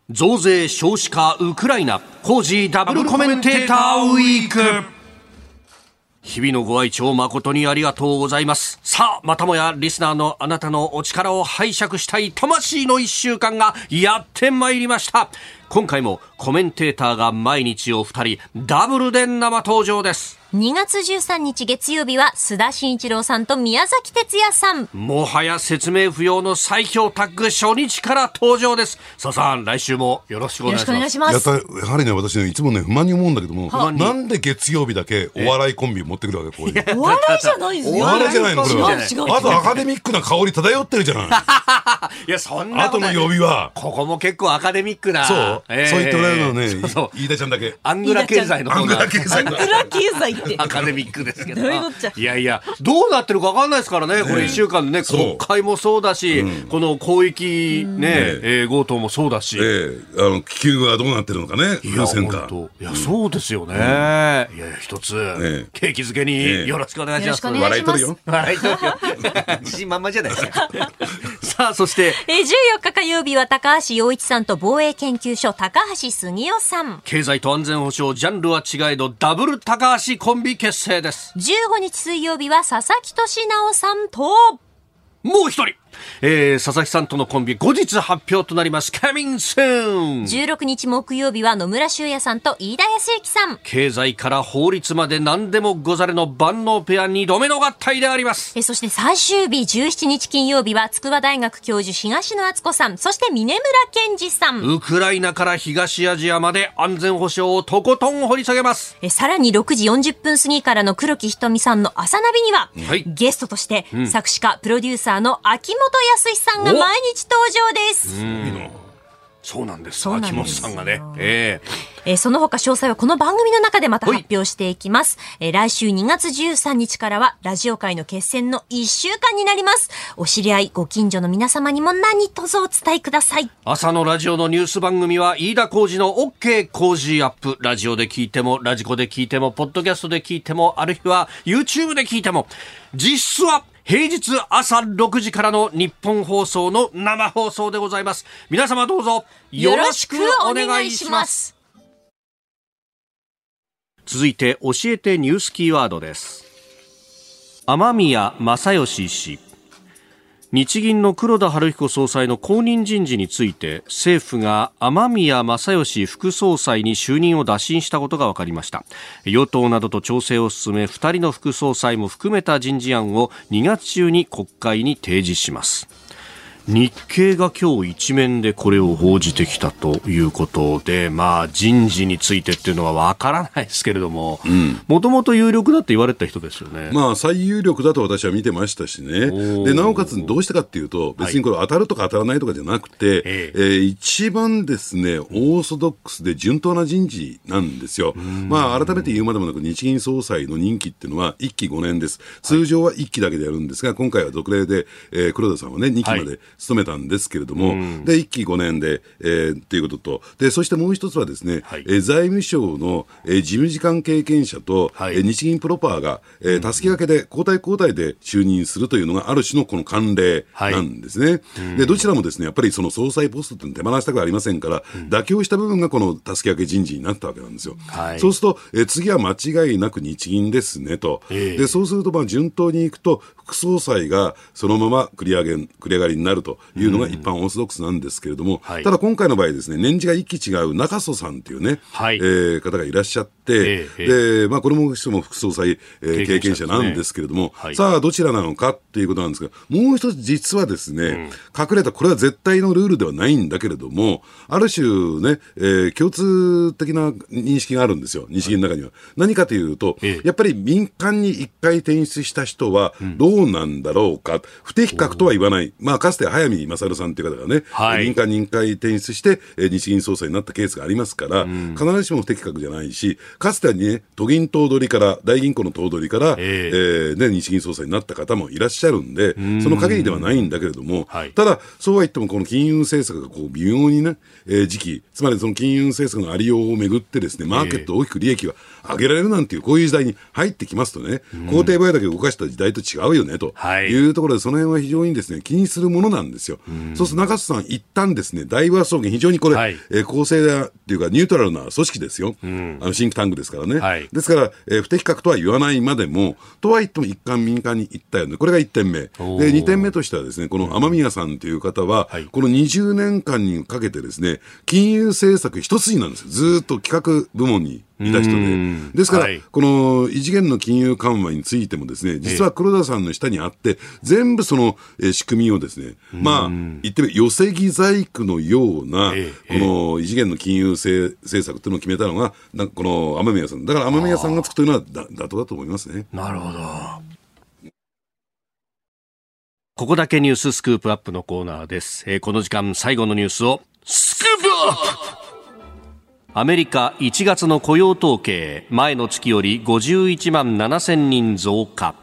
Speaker 1: 増税、少子化、ウクライナ、コージーダブルコメンテーターウィーク。日々のご愛聴誠にありがとうございます。さあ、またもやリスナーのあなたのお力を拝借したい魂の一週間がやってまいりました。今回もコメンテーターが毎日お二人ダブルで生登場です。
Speaker 2: 2月13日月曜日は須田慎一郎さんと宮崎哲也さん。
Speaker 1: もはや説明不要の最強タッグ初日から登場です。さあさん、来週もよろしくお願いします。よろしくお願いしま
Speaker 2: す。
Speaker 3: やはりね、私ね、いつもね、不満に思うんだけども、なんで月曜日だけお笑いコンビ持ってくるわけ、こういう。
Speaker 2: お笑いじゃないですよ。
Speaker 3: お笑いじゃないの、これは。あとアカデミックな香り漂ってるじゃない。*laughs*
Speaker 1: いや、そんな
Speaker 3: あとの曜日は。
Speaker 1: ここも結構アカデミックな。
Speaker 3: そう。そう言っておられるのね、飯田ちゃんだけ。
Speaker 1: アングラ経済の。アングラ経
Speaker 2: 済。アングラ経済って。
Speaker 1: アカデミッククですけど。いやいや、どうなってるか分かんないですからね、これ1週間でね、国会もそうだし、この広域ね、えー、強盗もそうだし。
Speaker 3: ええ、あの、気球がどうなってるのかね、風船か。
Speaker 1: いや、そうですよね。いや一つ、景気づけによろしくお願いします。
Speaker 3: 笑いとるよ。
Speaker 1: 笑いとるよ。*laughs* 自信満々じゃないですか。*laughs* さあ、そして。
Speaker 2: えー、14日火曜日は高橋洋一さんと防衛研究所高橋杉雄さん。
Speaker 1: 経済と安全保障、ジャンルは違えど、ダブル高橋コンビ結成です。
Speaker 2: 15日水曜日は佐々木俊直さんと、
Speaker 1: もう一人えー、佐々木さんとのコンビ後日発表となります。Coming soon!
Speaker 2: 16日木曜日は野村修也さんと飯田康之さん。
Speaker 1: 経済から法律まで何でもござれの万能ペア2度目の合体であります。
Speaker 2: えそして最終日17日金曜日は筑波大学教授東野敦子さん。そして峰村健二さん。
Speaker 1: ウクライナから東アジアまで安全保障をとことん掘り下げます。
Speaker 2: えさらに6時40分過ぎからの黒木瞳さんの朝ナビには、はい、ゲストとして、うん、作詞家プロデューサーの秋元康さんが毎日登場です。
Speaker 1: そうなんです。秋元さんがね。え
Speaker 2: ー、えー、その他詳細はこの番組の中でまた発表していきます。えー、来週2月13日からはラジオ界の決戦の1週間になります。お知り合い、ご近所の皆様にも何卒お伝えください。
Speaker 1: 朝のラジオのニュース番組は飯田浩二の OK 工事アップ。ラジオで聞いても、ラジコで聞いても、ポッドキャストで聞いても、あるいは YouTube で聞いても、実質は平日朝6時からの日本放送の生放送でございます。皆様どうぞよろしくお願いします。続いて教えてニュースキーワードです。雨宮正義氏。日銀の黒田晴彦総裁の後任人事について政府が雨宮正義副総裁に就任を打診したことが分かりました。与党などと調整を進め2人の副総裁も含めた人事案を2月中に国会に提示します。日経が今日一面でこれを報じてきたということで、まあ、人事についてっていうのは分からないですけれども、もともと有力だって言われた人ですよね。
Speaker 3: まあ、最有力だと私は見てましたしね。で、なおかつどうしてかっていうと、別にこれ当たるとか当たらないとかじゃなくて、はい、えー、一番ですね、オーソドックスで順当な人事なんですよ。まあ、改めて言うまでもなく、日銀総裁の任期っていうのは1期5年です。通常は1期だけでやるんですが、今回は特例で、えー、黒田さんはね、2期まで務めたんですけれども、うん、で、1期5年で、えー、っていうことと、で、そしてもう一つはですね、はい、えー、財務省の、えー、事務次官経験者と、はい、えー、日銀プロパーが、えー、助け分けで交代交代で就任するというのがある種のこの慣例なんですね。はい、で、どちらもですね、やっぱりその総裁ポストって手放したくありませんから、うん、妥協した部分がこの助け分け人事になったわけなんですよ。はい、そうすると、えー、次は間違いなく日銀ですねと。えー、で、そうすると、まあ、順当にいくと、副総裁がそのまま繰り上げ、繰り上がりになるというのが一般オーソドックスなんですけれども、はい、ただ今回の場合ですね、年次が一期違う中曽さんっていうね、はい、えー、方がいらっしゃっで、まあこれも人も副総裁、えー、経験者なんですけれども、ねはい、さあどちらなのかっていうことなんですが、もう一つ実はですね、うん、隠れた、これは絶対のルールではないんだけれども、ある種ね、えー、共通的な認識があるんですよ、日銀の中には。何かというと、やっぱり民間に一回転出した人はどうなんだろうか、うん、不適格とは言わない。まあかつて早見勝さんという方がね、はい、民間任回転出して、えー、日銀総裁になったケースがありますから、うん、必ずしも不適格じゃないし、かつてはね、都銀頭取から、大銀行の頭取から、えー、えー、ね、日銀総裁になった方もいらっしゃるんで、その限りではないんだけれども、はい、ただ、そうは言っても、この金融政策がこう微妙にね、えー、時期、つまりその金融政策のありようをめぐってですね、マーケット大きく利益が上げられるなんていう、こういう時代に入ってきますとね、公定売だけ動かした時代と違うよね、というところで、その辺は非常にですね、気にするものなんですよ。そうすると中洲さん、一旦ですね、大和総研、非常にこれ、はい、えー、公正だっていうか、ニュートラルな組織ですよ。うん、あのシンクタンクですからね。はい、ですから、えー、不適格とは言わないまでも、とは言っても一貫民間に行ったよね。これが1点目。で、2点目としてはですね、この雨宮さんという方は、はい、この20年間にかけてですね、金融政策一筋なんですよ。ずっと企画部門にいた人で。ですから、はい、この異次元の金融緩和についてもですね、実は黒田さんの下にあって、全部その、えー、仕組みをですね、まあ、言ってみ寄せ木細工のような、この異次元の金融政策っていうのを決めたのが、この雨宮さん。だから雨宮さんがつくというのは妥当だと思いますね。
Speaker 1: なるほど。ここだけニューススクープアップのコーナーです。えー、この時間最後のニュースをスクープアップアメリカ1月の雇用統計前の月より51万7000人増加。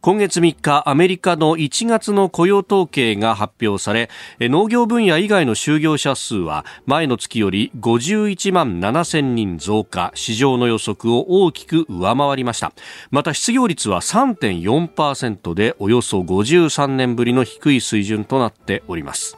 Speaker 1: 今月3日アメリカの1月の雇用統計が発表され農業分野以外の就業者数は前の月より51万7000人増加。市場の予測を大きく上回りました。また失業率は3.4%でおよそ53年ぶりの低い水準となっております。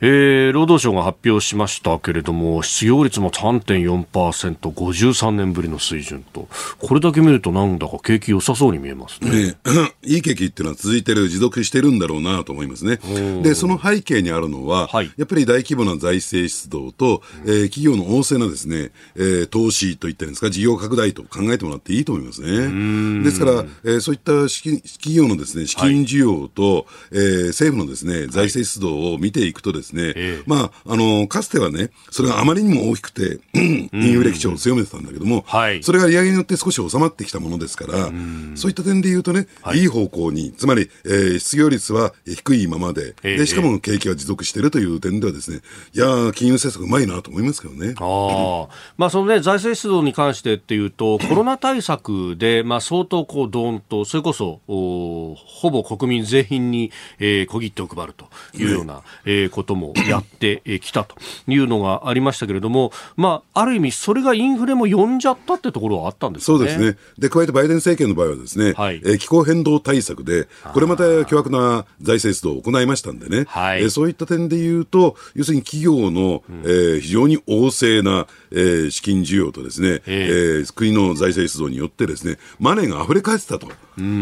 Speaker 1: えー、労働省が発表しましたけれども失業率も 3.4%53 年ぶりの水準と。これだけ見るとなんだか景気良さそうに見えますね。ね *coughs*
Speaker 3: いい景気っていうのは続いてる持続してるんだろうなと思いますね。でその背景にあるのは、はい、やっぱり大規模な財政出動と、えー、企業の旺盛なですね、えー、投資といったんですか事業拡大と考えてもらっていいと思いますね。ですから、えー、そういった企業のですね資金需要と、はい、えー、政府のですね財政出動を見ていくとですですね、えまあ、あの、かつてはね、それがあまりにも大きくて、インフレ基調を強めてたんだけども、はい、それが利上げによって少し収まってきたものですから、そういった点で言うとね、はい、いい方向に、つまり、えー、失業率は低いままで、えでしかも景気が持続しているという点ではですね、いや金融政策うまいなと思いますけどね。
Speaker 1: あまあ、そのね、財政出動に関してっていうと、*clears throat* コロナ対策で、まあ、相当こう、どーんと、それこそ、おほぼ国民全員に、えー、小切手を配るというような、ね。えー、こともやってきたというのがありましたけれども、まあ、ある意味、それがインフレも呼んじゃったってところはあったんです、ね、
Speaker 3: そうですね。で、加えてバイデン政権の場合はですね、はい、えー、気候変動対策で、これまた巨悪な財政出動を行いましたんでね、はい、えー、そういった点で言うと、要するに企業の、うん、えー、非常に旺盛な、えー、資金需要とですね、えー、えー、国の財政出動によってですね、マネーが溢れ返ってたと。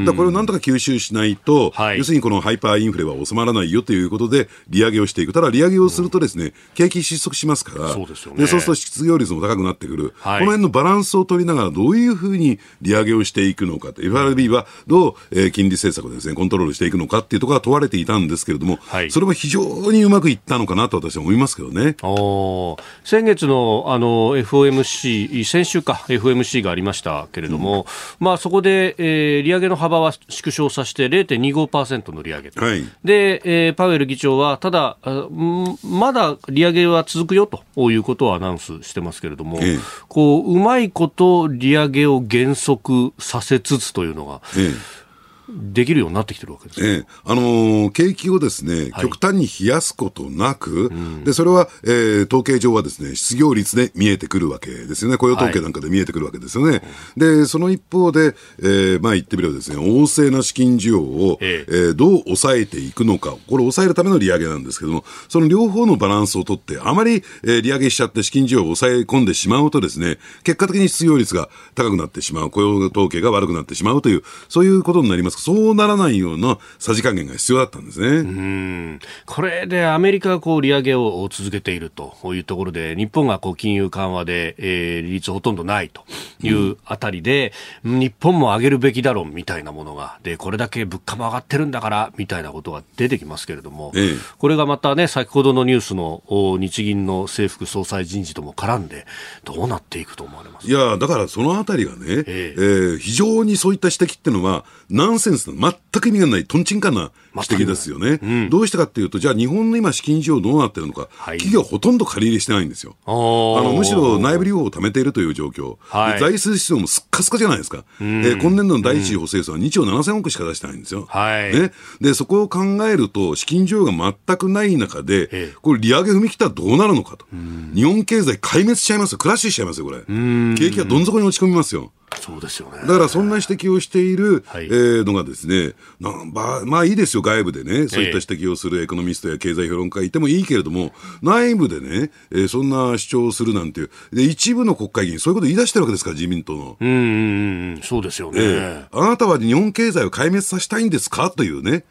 Speaker 3: だこれをなんとか吸収しないと、はい、要するにこのハイパーインフレは収まらないよということで、利上げをしていく。ただ、利上げをするとですね、景気失速しますから、そうですよね。で、そうすると失業率も高くなってくる。はい、この辺のバランスを取りながら、どういうふうに利上げをしていくのかと、FRB はどう、えー、金利政策をですね、コントロールしていくのかっていうところが問われていたんですけれども、はい、それも非常にうまくいったのかなと私は思いますけどね。
Speaker 1: 先月のあの FOMC、先週か FOMC がありましたけれども、うん、まあそこで、えー、利上げの幅は縮小させて0.25%の利上げ、はい、で、えー、パウエル議長はただまだ利上げは続くよということをアナウンスしてますけれども、ええ、こううまいこと利上げを減速させつつというのが、えできるようになってきてるわけです、
Speaker 3: ええ、あのー、景気をですね、極端に冷やすことなく、で、それは、えー、統計上はですね、失業率で見えてくるわけですよね。雇用統計なんかで見えてくるわけですよね。はい、で、その一方で、えー、まあ言ってみればですね、旺盛な資金需要を、ええ。えー、どう抑えていくのか、これを抑えるための利上げなんですけども、その両方のバランスをとって、あまり、えー、利上げしちゃって資金需要を抑え込んでしまうとですね、結果的に失業率が高くなってしまう、雇用統計が悪くなってしまうという、そういうことになります。そうならないようなさじ加減が必要だったんですね。うん。
Speaker 1: これでアメリカがこう利上げを続けているというところで、日本がこう金融緩和で、えー、利率ほとんどないというあたりで、うん、日本も上げるべきだろうみたいなものが、で、これだけ物価も上がってるんだからみたいなことが出てきますけれども、ええ、これがまたね、先ほどのニュースの日銀の政府総裁人事とも絡んで、どうなっていくと思われます
Speaker 3: いや、だからそのあたりがね、ええ。えー、非常にそういった指摘っていうのは、センスの、全く意味がない、とんちんかな指摘ですよね。うん、どうしてかっていうと、じゃあ日本の今資金需要どうなってるのか、はい、企業ほとんど借り入れしてないんですよ。あのむしろ内部留保を貯めているという状況。はい、財政出動もすっかすかじゃないですか。うん、えー、今年度の第一次補正予算は2兆7000億しか出してないんですよ。はい、ね。で、そこを考えると、資金需要が全くない中で、これ利上げ踏み切ったらどうなるのかと。日本経済壊滅しちゃいますよ。クラッシュしちゃいますよ、これ。景気がどん底に落ち込みますよ。
Speaker 1: そうですよね。
Speaker 3: だからそんな指摘をしている、はい、えー、のがですね、まあ、まあいいですよ、外部でね、そういった指摘をするエコノミストや経済評論家いてもいいけれども、内部でね、えー、そんな主張をするなんていう、で、一部の国会議員、そういうこと言い出してるわけですから、自民党の。
Speaker 1: うん、そうですよね、え
Speaker 3: ー、あなたは日本経済を壊滅させたいんですか？というね、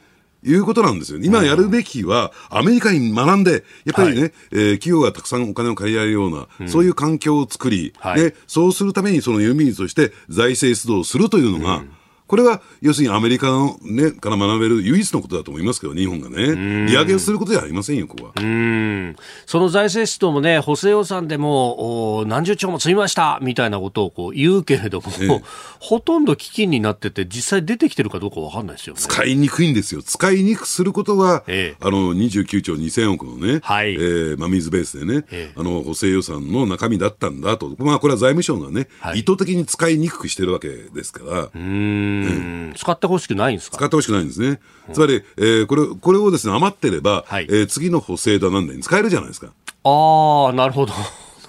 Speaker 3: いうことなんですよ。今やるべきは、アメリカに学んで、やっぱりね、はい、えー、企業がたくさんお金を借りられるような、うん、そういう環境を作り、はい、で、そうするためにその読みとして財政出動するというのが、うんこれは要するにアメリカの、ね、から学べる唯一のことだと思いますけど、日本がね、利上げをすることじゃありませんよ、ここは。
Speaker 1: うん。その財政出動もね、補正予算でもお何十兆も積みましたみたいなことをこう言うけれども、ええ、ほとんど基金になってて、実際出てきてるかどうか分かんないですよ、ね、
Speaker 3: 使いにくいんですよ、使いにくくすることは、ええ、あの29兆2000億のね、はい。えー、真水ベースでね、ええ、あの補正予算の中身だったんだと、まあ、これは財務省がね、はい、意図的に使いにくくしてるわけですから。うん
Speaker 1: 使ってほしくないんですか？
Speaker 3: 使ってほしくないんですね。つまり、えー、これ、これをですね、余ってれば、はい、えー、次の補正だなんでに使えるじゃないですか。
Speaker 1: ああ、なるほど。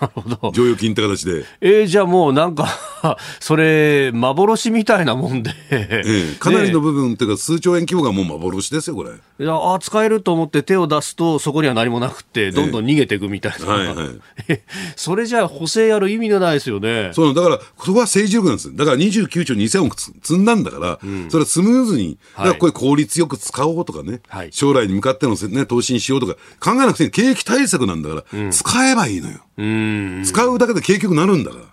Speaker 1: なるほど。
Speaker 3: 剰余金って形で。
Speaker 1: えー、じゃあもうなんか *laughs* それ、幻みたいなもんでえ
Speaker 3: え、かなりの部分っていうか、数兆円規模がもう幻ですよ、これ。
Speaker 1: いや、あ使えると思って手を出すと、そこには何もなくて、どんどん逃げていくみたいな。はいはい。*laughs* それじゃあ補正やる意味がないですよね。
Speaker 3: そうだから、そこは政治力なんですだから29兆2000億積んだんだから、うん、それはスムーズに、だからこれ効率よく使おうとかね、はい、将来に向かっての、ね、投資にしようとか、考えなくて景気対策なんだから、うん、使えばいいのよ。使うだけで結局なるんだから。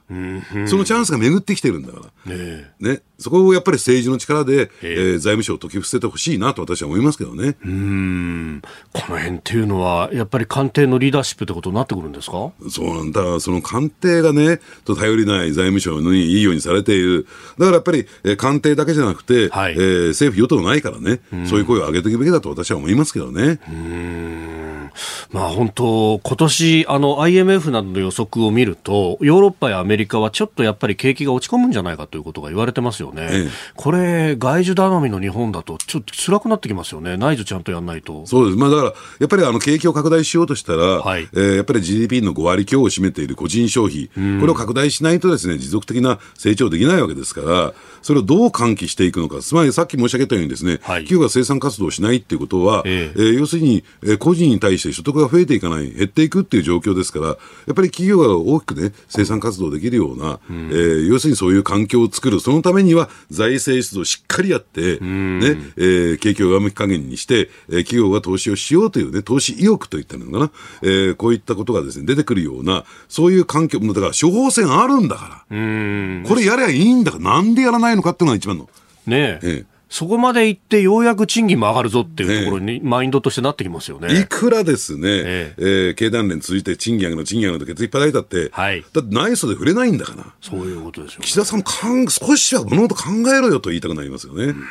Speaker 3: そのチャンスが巡ってきてるんだから。ねね。そこをやっぱり政治の力で、えー、財務省を解き伏せてほしいなと私は思いますけどね。
Speaker 1: うん。この辺っていうのは、やっぱり官邸のリーダーシップってことになってくるんですか？
Speaker 3: そうなんだ。その官邸がね、と頼りない財務省にいいようにされている。だからやっぱり、えー、官邸だけじゃなくて、はい、えー、政府与党ないからね、そういう声を上げていくべきだと私は思いますけどね。うん
Speaker 1: まあ本当、今年あの IMF などの予測を見ると、ヨーロッパやアメリカはちょっとやっぱり景気が落ち込むんじゃないかということが言われてますよね。ええ、これ、外需頼みの日本だと、ちょっと辛くなってきますよね。内需ちゃんとやらないと。
Speaker 3: そうです。まあだから、やっぱりあの景気を拡大しようとしたら、はい、えー、やっぱり GDP の5割強を占めている個人消費、これを拡大しないとですね、持続的な成長できないわけですから、それをどう喚起していくのか。つまりさっき申し上げたようにですね、はい、企業が生産活動をしないっていうことは、えええー、要するに、えー、個人に対して所得が増えていかない、減っていくっていう状況ですから、やっぱり企業が大きくね、生産活動できるような、うん、えー、要するにそういう環境を作る、そのためには財政出動をしっかりやって、うん、ね、えー、景気を上向き加減にして、えー、企業が投資をしようというね、投資意欲といったのかな、えー、こういったことがですね、出てくるような、そういう環境、だから処方箋あるんだから、これやればいいんだから、なんでやらないのかっていうのが一番の。
Speaker 1: ねえ。ええそこまで行ってようやく賃金も上がるぞっていうところに、マインドとしてなってきますよね。
Speaker 3: いくらですね、ええ。えー、経団連続いて賃金上げの賃金上げの決意叩いたって、はい、だって内装で触れないんだから。
Speaker 1: そういうことですよ、
Speaker 3: ね、岸田さんかん、少しは物事考えろよと言いたくなりますよね。うん。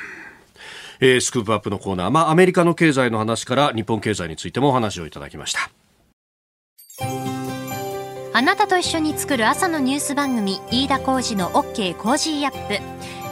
Speaker 1: えー、スクープアップのコーナー、まあ、アメリカの経済の話から日本経済についてもお話をいただきました。
Speaker 2: あなたと一緒に作る朝のニュース番組飯田浩司の OK コージーアップ